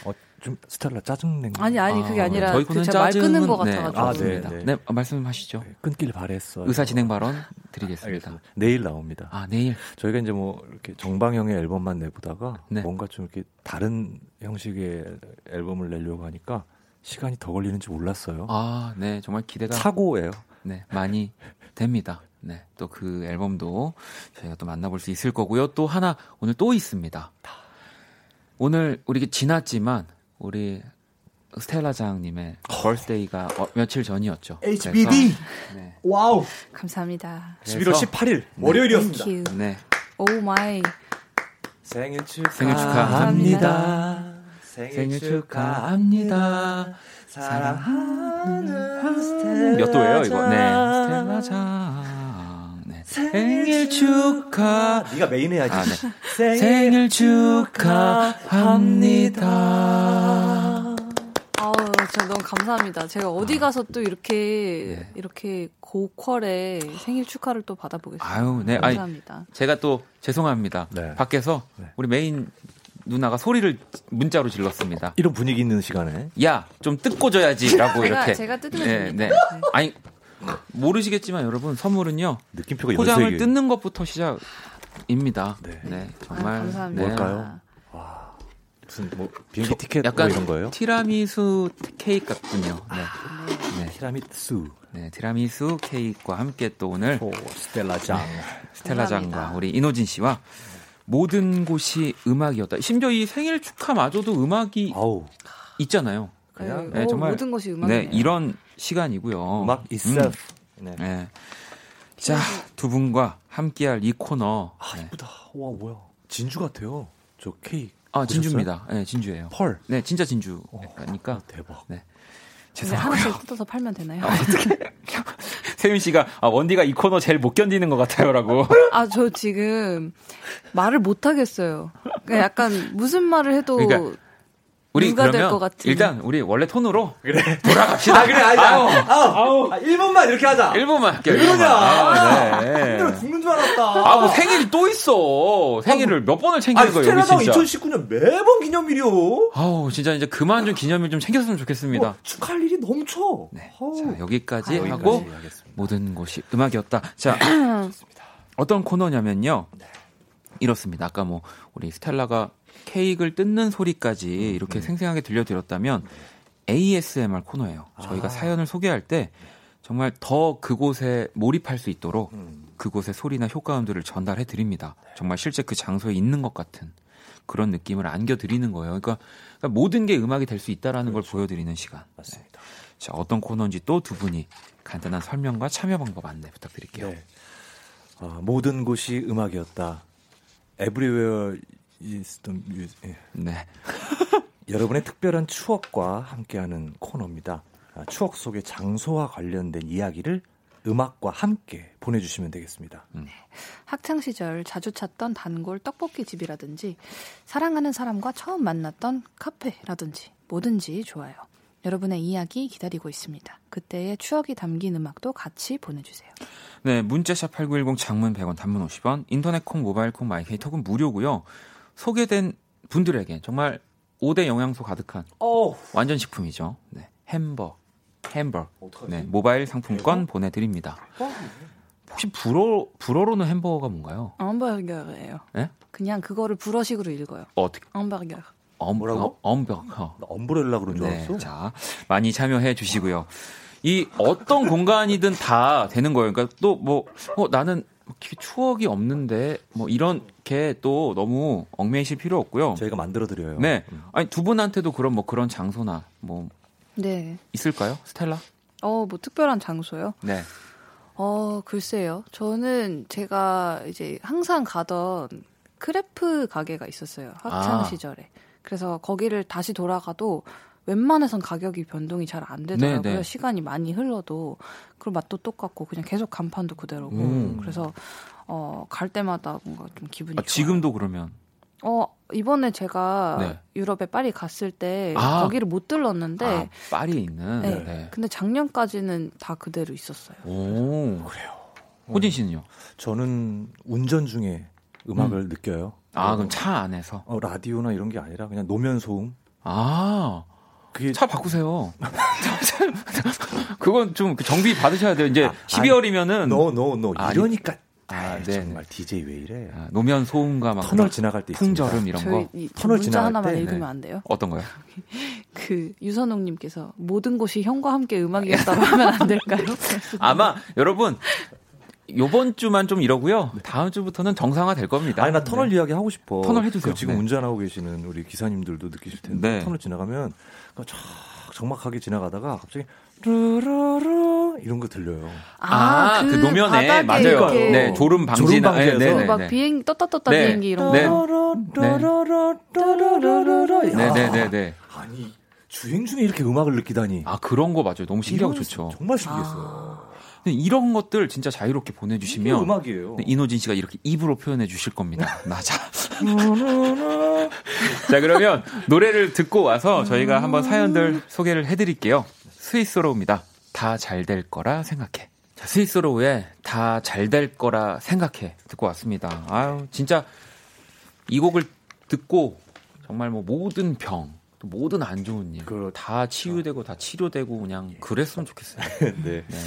어, 좀 스텔라 짜증낸 거 아니 아니 그게 아, 아니라 저희 그 제가 말 짜증은- 끊는 것 네, 같아가지고. 아, 좋습니다. 네, 네, 네. 아, 말씀하시죠. 끊길 바랬어. 의사 진행 발언 드리겠습니다. 알겠습니다. 내일 나옵니다. 아 내일 저희가 이제 뭐 이렇게 정방형의 앨범만 내보다가 네. 뭔가 좀 이렇게 다른 형식의 앨범을 내려고 하니까 시간이 더 걸리는지 몰랐어요. 아, 네 정말 기대가 사고예요. 네 많이 됩니다. 네 또 그 앨범도 저희가 또 만나볼 수 있을 거고요. 또 하나 오늘 또 있습니다. 오늘 우리 지났지만 우리 스텔라 장님의 벌스데이가 어, 며칠 전이었죠. HBD. 그래서, 네. wow. 감사합니다. 11월 18일 월요일이었습니다. thank you. 네. oh my. 생일 축하. 생일 축하합니다. 생일, 축하합니다. 사랑하는 몇 도예요 이거? 네. 스텔라 장. 네. 생일 축하. 네가 메인 해야지. 아, 네. 생일 축하합니다. 아우, 진짜 너무 감사합니다. 제가 어디 가서 또 이렇게 네. 이렇게 고퀄의 생일 축하를 또 받아보겠습니다. 아유, 네. 아니, 감사합니다. 제가 또 죄송합니다. 네. 밖에서 네. 우리 메인 누나가 소리를 문자로 질렀습니다. 이런 분위기 있는 시간에 야, 좀 뜯고 줘야지라고 제가 이렇게. 제가 뜯으면 네, 됩니다. 네. 아니 모르시겠지만 여러분 선물은요 느낌표가 포장을 연색이 뜯는 것부터 시작입니다. 네, 네. 아, 정말 감사합니다. 네. 뭘까요? 무슨 뭐 비행기 티켓 약간 뭐 이런 거예요? 티라미수 케이크 같군요. 네. 네. 티라미수. 네, 티라미수 케이크와 함께 또 오늘 오, 스텔라 장. 스텔라 장과 감사합니다. 우리 이노진 씨와 모든 곳이 음악이었다. 심지어 이 생일 축하마저도 음악이 아우 있잖아요. 그냥 네, 네, 오, 정말 모든 것이 음악이네요. 네, 이런 시간이고요. 음악 itself. 네. 네. 자, 두 분과 함께할 이 코너. 아 네. 이쁘다. 와 뭐야? 진주 같아요. 저 케이크. 아, 보셨어요? 진주입니다. 네, 진주예요. 펄. 네, 진짜 진주니까. 대박. 근데 죄송하고요. 하나씩 뜯어서 팔면 되나요? 세윤 씨가 아, 원디가 이 코너 제일 못 견디는 것 같아요라고. 아, 저 지금 말을 못 하겠어요. 그러니까 약간 무슨 말을 해도 그러니까 우리 누가 될 그러면 것 같은. 일단 우리 원래 톤으로 돌아갑시다. 아, 그래, 아니, 아우, 아우, 아, 1분만 이렇게 하자. 1분만 할게요. 왜 그러냐? 1분만. 아, 네. 힘들어 죽는 줄 알았다. 아, 뭐 생일이 또 있어. 생일을 몇 번을 챙기는 거예요, 여기 진짜. 2019년 매번 기념일이요. 아우, 진짜 이제 그만 좀 기념일 좀 챙겼으면 좋겠습니다. 어, 축하할 일이 넘쳐. 네. 자, 여기까지 아유, 하고 여기까지. 모든 곳이 음악이었다. 자, 어떤 코너냐면요. 이렇습니다. 아까 뭐 우리 스텔라가 케이크를 뜯는 소리까지 이렇게 생생하게 들려드렸다면 ASMR 코너예요. 저희가 아. 사연을 소개할 때 정말 더 그곳에 몰입할 수 있도록 음. 그곳의 소리나 효과음들을 전달해 드립니다. 정말 실제 그 장소에 있는 것 같은 그런 느낌을 안겨 드리는 거예요. 그러니까, 그러니까 모든 게 음악이 될 수 있다라는 걸 보여드리는 시간. 맞습니다. 자, 어떤 코너인지 또 두 분이 간단한 설명과 참여 방법 안내 부탁드릴게요. 네. 아, 모든 곳이 음악이었다. Is music. 예. 네. 여러분의 특별한 추억과 함께하는 코너입니다. 아, 추억 속의 장소와 관련된 이야기를 음악과 함께 보내주시면 되겠습니다. 학창 시절 자주 찾던 단골 떡볶이 집이라든지 사랑하는 사람과 처음 만났던 카페라든지 뭐든지 좋아요. 여러분의 이야기 기다리고 있습니다. 그때의 추억이 담긴 음악도 같이 보내주세요. 네, 문자샵 8910 장문 100원, 단문 50원, 인터넷 콩, 모바일 콩, 마이케이 톡은 무료고요. 소개된 분들에게 정말 5대 영양소 가득한 어. 완전 식품이죠. 네, 햄버, 햄버. 네, 모바일 상품권 보내드립니다. 혹시 불어 불어로는 햄버거가 뭔가요? 엄버거예요. 예? 그냥 그거를 불어식으로 읽어요. 어떻게? 엄버거. 엄? 어, 엄버거. 나 엄브렐라 그런 줄 네, 알았어. 자 많이 참여해 주시고요. 이 어떤 공간이든 다 되는 거예요. 그러니까 또 뭐 어, 나는 추억이 없는데 뭐 이렇게 또 너무 얽매이실 필요 없고요. 저희가 만들어 드려요. 네, 아니 두 분한테도 그런 뭐 그런 장소나 뭐 네. 있을까요, 스텔라? 어, 뭐 특별한 장소요? 네. 어, 글쎄요. 저는 제가 이제 항상 가던 크레프 가게가 있었어요. 학창 아. 시절에. 그래서 거기를 다시 돌아가도 웬만해선 가격이 변동이 잘 안 되더라고요. 네, 네. 시간이 많이 흘러도 그리고 맛도 똑같고 그냥 계속 간판도 그대로고. 음. 그래서 어, 갈 때마다 뭔가 좀 기분이 아, 좋아요. 지금도 그러면 어, 이번에 제가 네. 유럽에 파리 갔을 때 아. 거기를 못 들렀는데 아, 파리에 있는. 네. 네. 근데 작년까지는 다 그대로 있었어요. 오 그래요. 호진 씨는요? 저는 운전 중에 음악을 느껴요. 아 그럼 차 안에서. 어, 라디오나 이런 게 아니라 그냥 노면 소음. 아. 그게 차 바꾸세요. 그건 좀 정비 받으셔야 돼요. 이제 아, 12월이면은 노, 노, 노. 아, 이러니까. 아, 아, 네, 정말 DJ 왜 이래. 아, 노면 소음과 막 터널 지나갈 때 있습니다. 풍절음 이런 저희 거이 터널 문자 지나갈 하나만 때, 읽으면 네. 안 돼요? 어떤 거요? 그 유선웅님께서 모든 곳이 형과 함께 음악이었다고 하면 안 될까요? 아마 여러분 요번 주만 좀 이러고요. 다음 주부터는 정상화 될 겁니다. 아니 나 터널 네. 이야기 하고 싶어. 터널 해주세요. 그 지금 네. 운전하고 계시는 우리 기사님들도 느끼실 텐데 네. 터널 지나가면 그 쫙 적막하게 지나가다가 갑자기 르르르 이런 거 들려요. 아, 그, 노면에 바닥에 맞아요. 네, 졸음 방지나 졸음 방지에서 네, 그 네, 막 네. 비행 떴다 떴다 네. 비행기 이런 네. 거. 르르르르르르르르. 네, 야, 네, 네, 네. 아니 주행 중에 이렇게 음악을 느끼다니. 아 그런 거 맞아요. 너무 신기하고 좋죠. 정말 신기했어요. 근데 이런 것들 진짜 자유롭게 보내주시면 음악이에요. 네, 이노진 씨가 이렇게 입으로 표현해 주실 겁니다. 나자. 자, 그러면 노래를 듣고 와서 저희가 한번 사연들 소개를 해드릴게요. 스위스로우입니다. 다 잘 될 거라 생각해. 자, 스위스로우의 다 잘 될 거라 생각해. 듣고 왔습니다. 아유, 진짜 이 곡을 듣고 정말 뭐 모든 병, 또 모든 안 좋은 일, 그렇죠. 다 치유되고 다 치료되고 그냥 그랬으면 좋겠어요. 네. 네.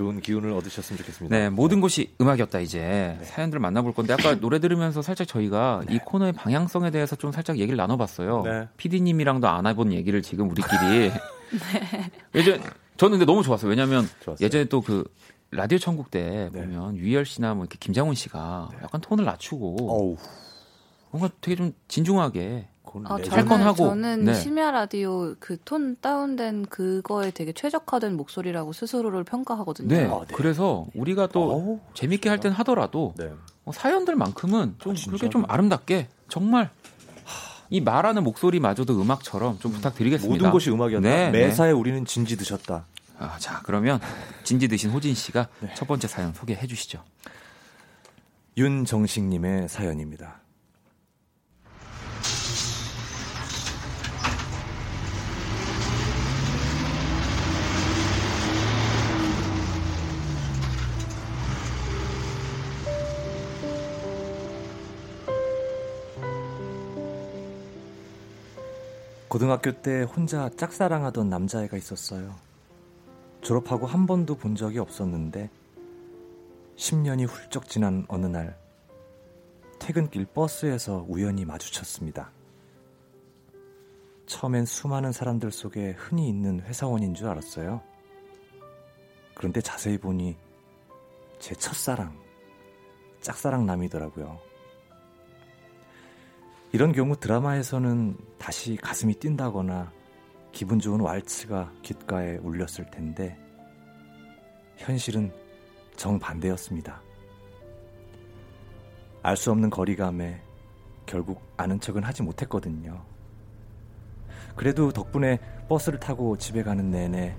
좋은 기운을 얻으셨으면 좋겠습니다. 네, 모든 것이 음악이었다 이제 사연들 을 만나볼 건데 아까 노래 들으면서 살짝 저희가 이 코너의 방향성에 대해서 좀 살짝 얘기를 나눠봤어요. 네. PD님이랑도 안 해본 얘기를 지금 우리끼리 예전 저는 근데 너무 좋았어요. 왜냐하면 좋았어요. 예전에 또 그 라디오 천국 때 네. 보면 유희열 씨나 뭐 이렇게 김장훈 씨가 약간 톤을 낮추고 어우. 뭔가 되게 좀 진중하게 아, 건 저는. 저는 네. 심야 라디오 그 톤 다운된 그거에 되게 최적화된 목소리라고 스스로를 평가하거든요. 네, 아, 네. 그래서 우리가 또 어우, 재밌게 할 땐 하더라도 네. 뭐 사연들만큼은 좀 아? 그렇게 좀 아름답게 정말 이 말하는 목소리마저도 음악처럼 좀 부탁드리겠습니다. 모든 것이 음악이었다. 네, 매사에 우리는 진지 드셨다. 아, 자 그러면 진지 드신 호진 씨가 네. 첫 번째 사연 소개해 주시죠. 윤정식님의 사연입니다. 고등학교 때 혼자 짝사랑하던 남자애가 있었어요. 졸업하고 한 번도 본 적이 없었는데 10년이 훌쩍 지난 어느 날 퇴근길 버스에서 우연히 마주쳤습니다. 처음엔 수많은 사람들 속에 흔히 있는 회사원인 줄 알았어요. 그런데 자세히 보니 제 첫사랑, 짝사랑 남이더라고요. 이런 경우 드라마에서는 다시 가슴이 뛴다거나 기분 좋은 왈츠가 귓가에 울렸을 텐데 현실은 정반대였습니다. 알 수 없는 거리감에 결국 아는 척은 하지 못했거든요. 그래도 덕분에 버스를 타고 집에 가는 내내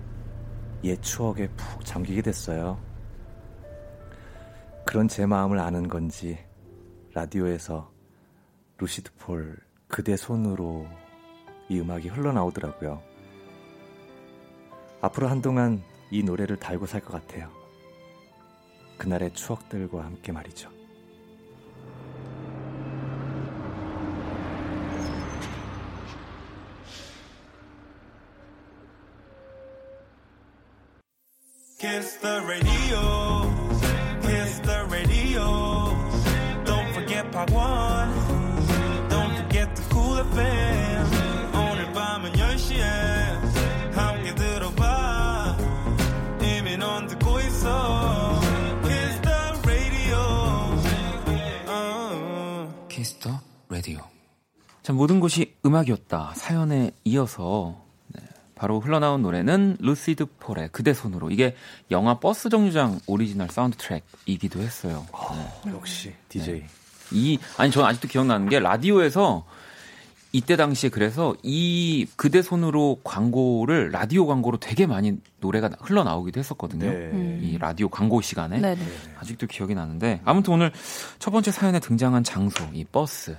옛 추억에 푹 잠기게 됐어요. 그런 제 마음을 아는 건지 라디오에서 루시드 폴 그대 손으로 이 음악이 흘러나오더라고요. 앞으로 한동안 이 노래를 달고 살 것 같아요. 그날의 추억들과 함께 말이죠. Kiss the radio. 모든 것이 음악이었다. 사연에 이어서 네, 바로 흘러나온 노래는 루시드 폴의 그대 손으로 이게 영화 버스 정류장 오리지널 사운드 트랙이기도 했어요. 네. 역시 DJ. 이 아니 저는 아직도 기억나는 게 라디오에서 이때 당시에 그래서 이 그대 손으로 광고를 라디오 광고로 되게 많이 노래가 흘러나오기도 했었거든요. 네. 이 라디오 광고 시간에 네네. 아직도 기억이 나는데 아무튼 오늘 첫 번째 사연에 등장한 장소 이 버스.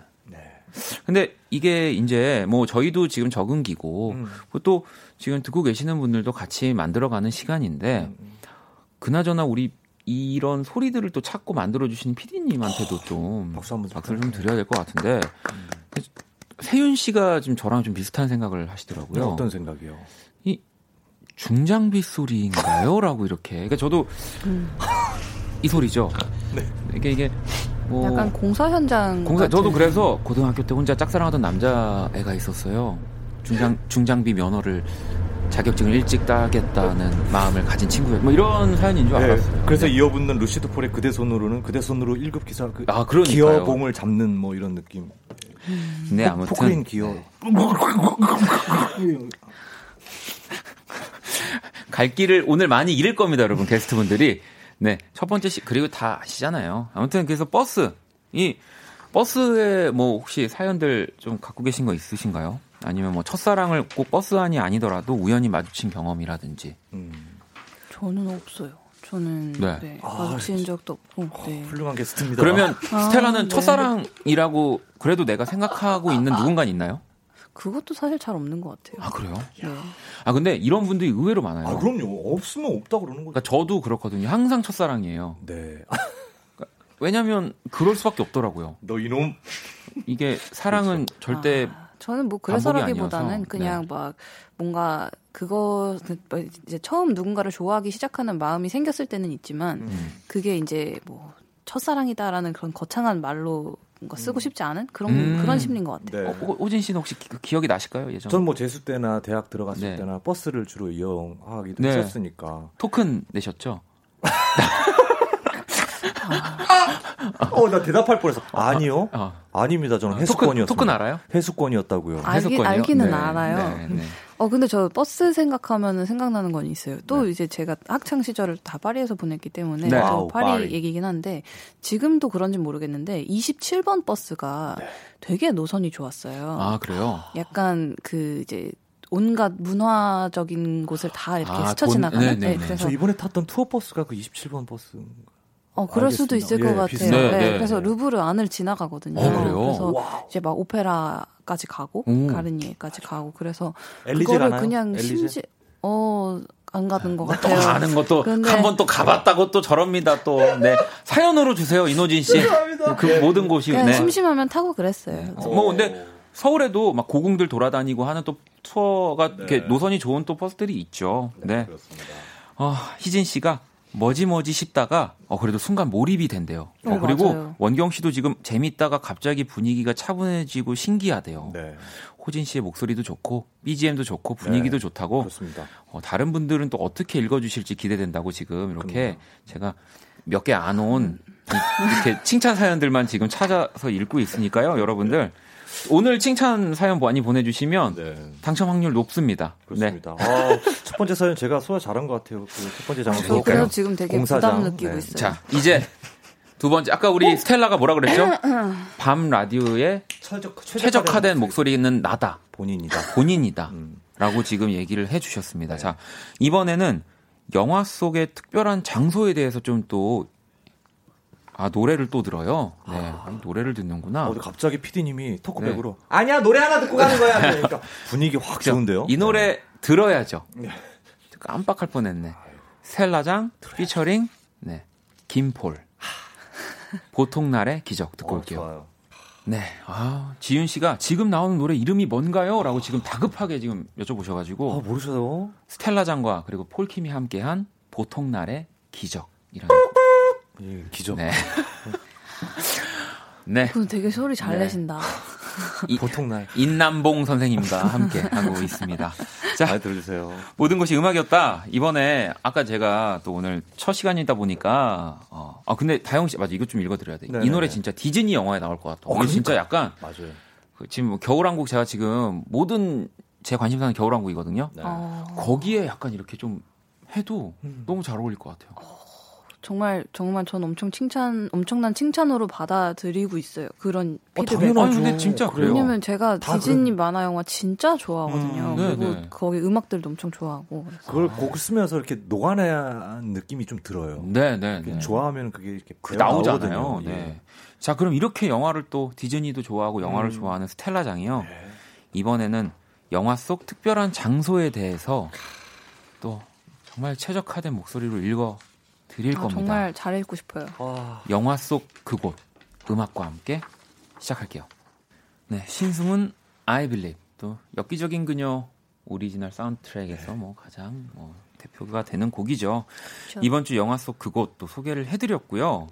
네. 근데 이게 이제 뭐 저희도 지금 적응기고 음. 또 지금 듣고 계시는 분들도 같이 만들어가는 시간인데 음, 그나저나 우리 이런 소리들을 또 찾고 만들어 주신 PD님한테도 좀 박수 한번 박수를 좀 드려야 될 것 같은데 세윤 씨가 지금 저랑 좀 비슷한 생각을 하시더라고요. 어떤 생각이요? 이 중장비 소리인가요?라고 이렇게. 그러니까 저도 이 소리죠. 이게 이게 뭐 약간 공사 현장. 공사 같은. 저도 그래서 고등학교 때 혼자 짝사랑하던 남자애가 있었어요. 중장 중장비 면허를 자격증을 일찍 따겠다는 마음을 가진 친구예요. 뭐 이런 사연인 줄 알았어요. 네. 그래서 네. 이어붙는 루시드 폴의 그대 손으로는 그대 손으로 1급 기사 그 아, 그러니까요. 기어봉을 잡는 뭐 이런 느낌. 네, 아무튼 포크레인 기어. 네. 갈 길을 오늘 많이 잃을 겁니다, 여러분 게스트분들이. 네, 첫 번째 시 그리고 다 아시잖아요. 아무튼 그래서 버스 이 버스에 뭐 혹시 사연들 좀 갖고 계신 거 있으신가요? 아니면 뭐 첫사랑을 꼭 버스 안이 아니더라도 우연히 마주친 경험이라든지. 음. 저는 없어요. 저는 네. 네. 아, 마주친 적도 없고. 네. 훌륭한 게스트입니다. 그러면 아, 스텔라는 네. 첫사랑이라고 그래도 내가 생각하고 있는 누군가 있나요? 그것도 사실 잘 없는 것 같아요. 아 그래요? 네. 아 근데 이런 분들이 의외로 많아요. 아 그럼요. 없으면 없다 그러는 거죠. 그러니까 저도 그렇거든요. 항상 첫사랑이에요. 네. 왜냐면 그럴 수밖에 없더라고요. 너 이놈. 이게 사랑은 절대 아, 저는 뭐 그래서라기보다는 아니어서. 그냥 네. 막 뭔가 그거 그뭐 이제 처음 누군가를 좋아하기 시작하는 마음이 생겼을 때는 있지만 음. 그게 이제 뭐 첫사랑이다라는 그런 거창한 말로 뭔가 쓰고 싶지 않은 그런 음. 그런 심리인 것 같아요. 네. 어, 호- 호진 씨는 혹시 기, 기억이 나실까요? 예전 전뭐 재수 때나 대학 들어갔을 네. 때나 버스를 주로 이용하기도 네. 했었으니까. 토큰 내셨죠? 어, 나 대답할 뻔했어. 아니요. 아, 아닙니다. 저는 해수권이었어요. 토큰 알아요? 해수권이었다고요. 아, 알기-? 알기는 네. 알아요. 네, 네. 어 근데 저 버스 생각하면은 생각나는 건 있어요. 또 네. 이제 제가 학창 시절을 다 파리에서 보냈기 때문에 네. 저 파리, 파리. 얘기긴 한데 지금도 그런지 모르겠는데 27번 버스가 되게 노선이 좋았어요. 아 그래요? 약간 그 이제 온갖 문화적인 곳을 다 이렇게 아, 스쳐 돈- 지나가는. 네, 네, 네. 그래서 저 이번에 탔던 투어 버스가 그 27번 버스. 어 그럴 수도 있을 알겠습니다. 것 예, 같아요. 비슷해요. 네, 네, 그래서 네. 루브르 안을 지나가거든요. 어, 그래요? 그래서 이제 막 오페라까지 가고 오. 가르니에까지 가고 그래서 엘리제 그거를 가나요? 그냥 엘리제? 심지 어 안 가는 것또 같아요. 가는 것도 근데- 한번 또 가봤다고 또 저럽니다 또. 네 사연으로 주세요 이노진 씨. 그 모든 곳이 그냥 네. 심심하면 타고 그랬어요. 뭐 근데 서울에도 막 고궁들 돌아다니고 하는 또 투어가 이렇게 노선이 좋은 또 버스들이 있죠. 네. 그렇습니다. 어, 희진 씨가 뭐지 뭐지 싶다가 어 그래도 순간 몰입이 된대요. 어, 어, 그리고 맞아요. 원경 씨도 지금 재밌다가 갑자기 분위기가 차분해지고 신기하대요. 네. 호진 씨의 목소리도 좋고 BGM도 좋고 분위기도 네. 좋다고 그렇습니다. 어, 다른 분들은 또 어떻게 읽어 주실지 기대된다고 지금 이렇게 제가 몇 개 안 온 이렇게 칭찬 사연들만 지금 찾아서 읽고 있으니까요, 여러분들 오늘 칭찬 사연 많이 보내주시면 네. 당첨 확률 높습니다. 네. 그렇습니다. 아, 첫 번째 사연 제가 소화 잘한 것 같아요. 그 첫 번째 장소. 저. 그래서 지금 되게 공사장. 부담 느끼고 네. 있어요. 자, 이제 두 번째 아까 우리 스텔라가 뭐라 그랬죠? 밤 라디오에 최적, 최적화된 목소리는 나다. 본인이다. 본인이다. 음. 라고 지금 얘기를 해 주셨습니다. 자, 이번에는 영화 속의 특별한 장소에 대해서 좀 또, 아, 노래를 또 들어요. 네. 아, 노래를 듣는구나. 어, 갑자기 PD님이 토크백으로 네. 아니야 노래 하나 듣고 가는 거야. 그러니까 분위기 확 좋은데요? 이 노래 들어야죠. 깜빡할 뻔했네. 스텔라장 피처링 네 김폴 보통 날의 기적 듣고 어, 올게요. 좋아요. 네, 아 지윤 씨가 지금 나오는 노래 이름이 뭔가요?라고 지금 다급하게 지금 여쭤보셔가지고 아, 모르셔요? 스텔라장과 그리고 폴킴이 함께한 보통 날의 기적이라는 예, 기적. 네. 네. 그분 되게 소리 잘 네. 내신다. 이- 보통 날. 인남봉 선생님과 함께 하고 있습니다. 자, 많이 들으세요. 모든 것이 음악이었다. 이번에 아까 제가 또 오늘 첫 시간이다 보니까 어, 아 근데 다영 씨 맞아 이거 좀 읽어드려야 돼. 이 네네네. 노래 진짜 디즈니 영화에 나올 것 같아. 어, 이게 진짜 그러니까. 약간 맞아요. 그 지금 뭐 겨울왕국 제가 지금 모든 제 관심사는 겨울왕국이거든요. 네. 어, 거기에 약간 이렇게 좀 해도 음. 너무 잘 어울릴 것 같아요. 정말 정말 전 엄청 칭찬 엄청난 칭찬으로 받아들이고 있어요. 그런 어, 피드백. 당연하죠. 아니, 근데 진짜 그래요. 왜냐면 제가 다 디즈니 만화 영화 진짜 좋아하거든요. 음, 그리고 네네. 거기 음악들도 엄청 좋아하고. 그래서 그걸 곡을 쓰면서 이렇게 녹아내야 하는 느낌이 좀 들어요. 네, 네, 네. 좋아하면 그게 이렇게 그 나오잖아요. 나오거든요. 네. 예. 자, 그럼 이렇게 영화를 또 디즈니도 좋아하고 영화를 음. 좋아하는 스텔라장이요. 네. 이번에는 영화 속 특별한 장소에 대해서 또 정말 최적화된 목소리로 읽어 드릴 아, 겁니다. 정말 잘 읽고 싶어요. 아, 영화 속 그곳 음악과 함께 시작할게요. 네, 신승훈 I Believe 또 엽기적인 그녀 오리지널 사운드트랙에서 뭐 가장 뭐 대표가 되는 곡이죠. 그렇죠. 이번 주 영화 속 그곳 또 소개를 해드렸고요.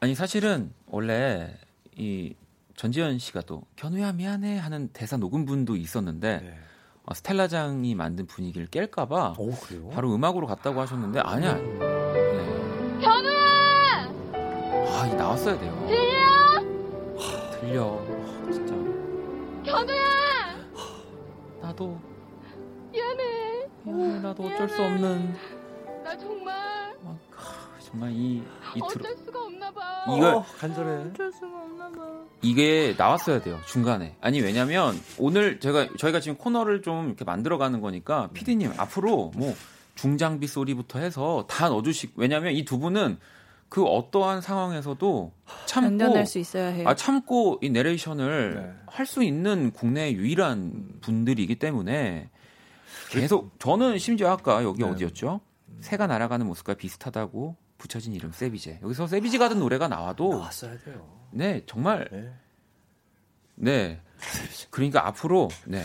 아니 사실은 원래 이 전지현 씨가 또 견우야 미안해 하는 대사 녹음분도 있었는데 네. 어, 스텔라장이 만든 분위기를 깰까봐 오, 그래요? 바로 음악으로 갔다고 하셨는데 아니야. 네. 견우야! 아, 이 나왔어야 돼요. 들려? 들려. 아, 진짜. 견우야! 나도 미안해. 미안해. 나도 어쩔 수 없는 나 정말 막 아, 정말 이이들 어쩔 수가 없나 봐. 이걸 어, 간절해. 어쩔 수가 없나 봐. 이게 나왔어야 돼요 중간에 아니 왜냐면 오늘 제가 저희가 지금 코너를 좀 이렇게 만들어가는 거니까 피디님 앞으로 뭐 중장비 소리부터 해서 다 넣어주시 왜냐면 이 두 분은 그 어떠한 상황에서도 참고 견뎌낼 수 있어야 해요. 아 참고 이 내레이션을 네. 할수 있는 국내 유일한 분들이기 때문에 계속 저는 심지어 아까 여기 네. 어디였죠? 새가 날아가는 모습과 비슷하다고 붙여진 이름 세비제. 여기서 세비제 가든 노래가 나와도 나왔어야 돼요. 네 정말 네. 네 그러니까 앞으로 네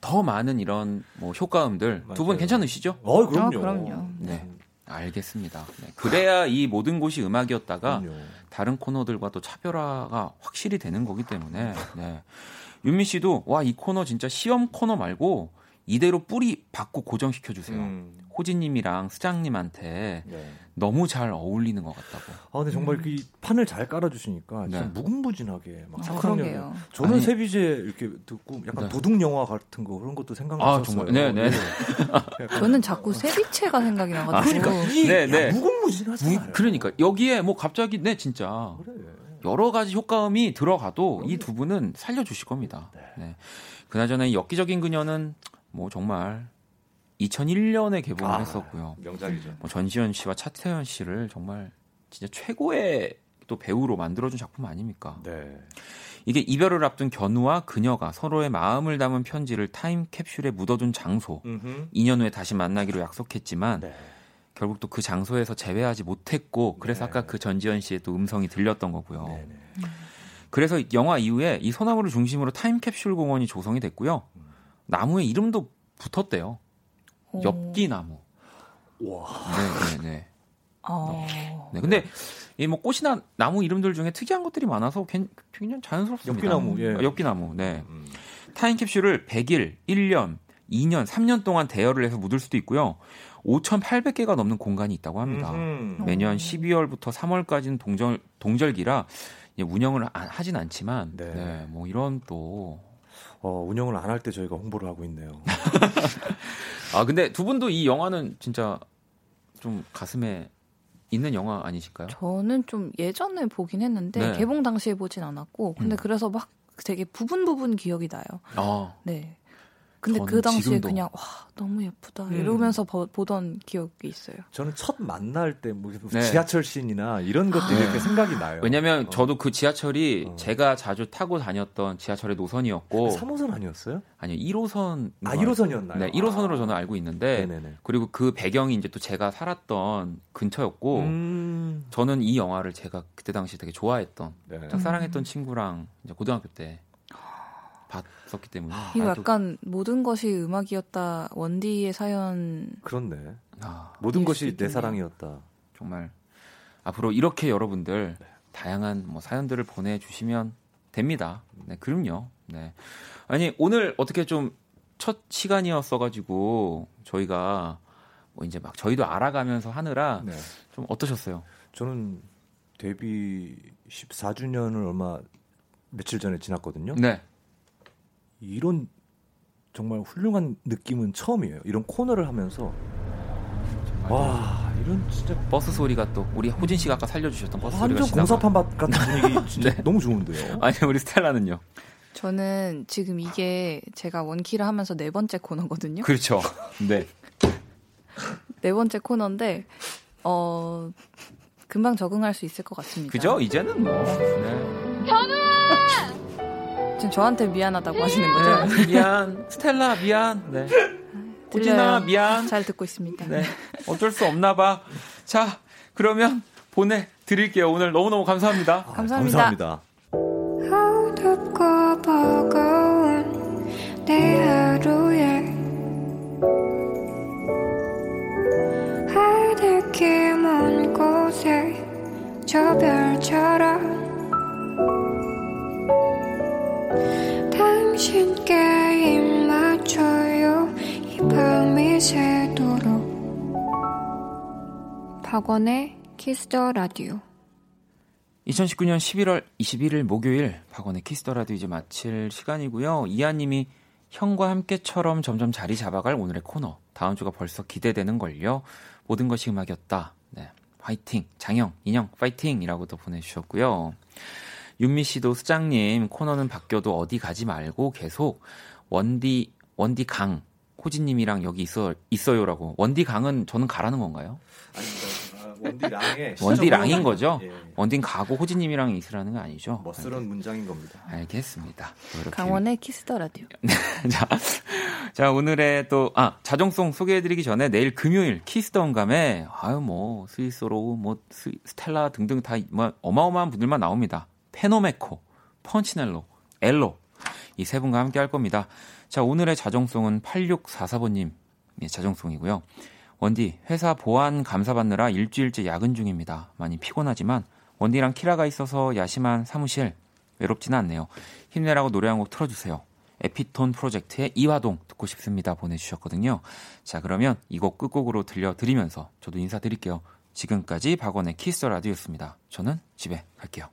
더 많은 이런 뭐 효과음들 두 분. 괜찮으시죠? 어, 그럼요. 아, 그럼요. 네 알겠습니다. 네, 그래야 이 모든 곳이 음악이었다가 그럼요. 다른 코너들과 또 차별화가 확실히 되는 거기 때문에 네. 윤미 씨도 와 이 코너 진짜 시험 코너 말고 이대로 뿌리 받고 고정시켜 주세요. 음, 호진님이랑 수장님한테 네. 너무 잘 어울리는 것 같다고. 아, 근데 정말 그 판을 잘 깔아주시니까 진짜 네. 무궁무진하게 막 아, 그러게요. 영화. 저는 아니. 세비제 이렇게 듣고 약간 네. 도둑 영화 같은 거 그런 것도 생각났었어요. 아, 정말. 네, 네. 약간 저는 자꾸 세비체가 생각이 나가지고. 그러니까 이 네, 야, 네. 무궁무진하잖아요. 무- 그러니까 여기에 뭐 갑자기 네 진짜 그래. 여러 가지 효과음이 들어가도 이 두 분은 살려주실 겁니다. 네. 그나저나 이 엽기적인 그녀는 뭐 정말 2001년에 개봉을 아, 했었고요. 명작이죠. 뭐 전지현 씨와 차태현 씨를 정말 진짜 최고의 또 배우로 만들어준 작품 아닙니까? 네. 이게 이별을 앞둔 견우와 그녀가 서로의 마음을 담은 편지를 타임 캡슐에 묻어둔 장소. 음흠. 2년 후에 다시 만나기로 약속했지만 네. 결국 또 그 장소에서 재회하지 못했고 그래서 네. 아까 그 전지현 씨의 또 음성이 들렸던 거고요. 네, 네. 그래서 영화 이후에 이 소나무를 중심으로 타임캡슐 공원이 조성이 됐고요. 나무에 이름도 붙었대요. 오. 엽기나무. 와. 네, 네, 네. 어. 네, 근데 이 뭐 꽃이나 나무 이름들 중에 특이한 것들이 많아서 괜- 굉장히 자연스럽습니다. 엽기나무, 예. 어, 엽기나무. 네. 음. 타임캡슐을 100일, 1년, 2년, 3년 동안 대여를 해서 묻을 수도 있고요. 5,800개가 넘는 공간이 있다고 합니다. 음흠. 매년 12월부터 3월까지는 동절 동절기라 운영을 안- 하진 않지만 네. 네, 뭐 이런 또 어, 운영을 안 할 때 저희가 홍보를 하고 있네요. 아 근데 두 분도 이 영화는 진짜 좀 가슴에 있는 영화 아니실까요? 저는 좀 예전에 보긴 했는데 네. 개봉 당시에 보진 않았고 근데 음. 그래서 막 되게 부분 부분 기억이 나요. 아, 네. 근데 그 당시에 지금도. 그냥 와 너무 예쁘다 음. 이러면서 보, 보던 기억이 있어요. 저는 첫 만날 때뭐 네. 지하철 씬이나 이런 것들이 네. 이렇게 생각이 나요. 왜냐면 어. 저도 그 지하철이 어. 제가 자주 타고 다녔던 지하철의 노선이었고 3호선 아니었어요? 아니요 1호선 아 1호선이었나요? 네 1호선으로 저는 알고 있는데 네네네. 그리고 그 배경이 이제 또 제가 살았던 근처였고 음. 저는 이 영화를 제가 그때 당시 되게 좋아했던 네. 짝사랑했던 친구랑 이제 고등학교 때 봤었기 때문에 이거 아, 또- 약간 모든 것이 음악이었다 원디의 사연 그렇네. 아, 모든 수 것이 내. 사랑이었다. 정말 앞으로 이렇게 여러분들 다양한 뭐 사연들을 보내주시면 됩니다. 네, 그럼요. 네. 아니 오늘 어떻게 좀 첫 시간이었어가지고 저희가 뭐 이제 막 저희도 알아가면서 하느라 네. 좀 어떠셨어요? 저는 데뷔 14주년을 얼마 며칠 전에 지났거든요. 네. 이런 정말 훌륭한 느낌은 처음이에요. 이런 코너를 하면서 와 이런 진짜 버스 소리가 또 우리 호진 씨가 아까 살려주셨던 버스 소리가 완전. 공사판 밭 같은 분위기 진짜 네. 너무 좋은데요. 아니 우리 스텔라는요. 저는 지금 이게 제가 원키를 하면서 네 번째 코너거든요. 그렇죠. 네. 네 번째 코너인데 어 금방 적응할 수 있을 것 같습니다. 그죠? 이제는 뭐. 네. 지금 저한테 미안하다고 하시는 거죠? 네. 미안. 스텔라 미안. 네. 호진아. 미안. 잘 듣고 있습니다. 네. 어쩔 수 없나 봐. 자, 그러면 보내 드릴게요. 오늘 너무너무 감사합니다. 아, 감사합니다. 감사합니다. 어둡고 버거운 내 하루에 하늘길 먼 곳에 저 별처럼 입 맞춰요 이 밤이 새도록 박원의 키스더 라디오 2019년 11월 21일 목요일 박원의 키스더 라디오 이제 마칠 시간이고요. 이하님이 형과 함께처럼 점점 자리 잡아갈 오늘의 코너. 다음 주가 벌써 기대되는 걸요. 모든 것이 음악이었다. 네. 화이팅. 장영, 인형, 파이팅이라고 도 보내주셨고요. 윤미 씨도 수장님 코너는 바뀌어도 어디 가지 말고 계속 원디 원디 강 호진님이랑 여기 있어 있어요라고 원디 강은 저는 가라는 건가요? 원디랑의 원디랑인 거죠? 예. 원딘 가고 호진님이랑 있으라는 거 아니죠? 멋스러운 문장인 겁니다. 알겠습니다. 또 이렇게 박원의 키스더 라디오. 자, 자 오늘의 또아 자정송 소개해드리기 전에 내일 금요일 키스더불금에 아유 뭐 스윗소로우 뭐 스, 스텔라 등등 다뭐 어마어마한 분들만 나옵니다. 페노메코, 펀치넬로, 엘로 이 세 분과 함께 할 겁니다. 자 오늘의 자정송은 8644번님 의 자정송이고요. 원디 회사 보안 감사 받느라 일주일째 야근 중입니다. 많이 피곤하지만 원디랑 키라가 있어서 야심한 사무실 외롭지는 않네요. 힘내라고 노래 한 곡 틀어주세요. 에피톤 프로젝트의 이화동 듣고 싶습니다 보내주셨거든요. 자 그러면 이곡 끝곡으로 들려드리면서 저도 인사드릴게요. 지금까지 박원의 키스 라디오였습니다. 저는 집에 갈게요.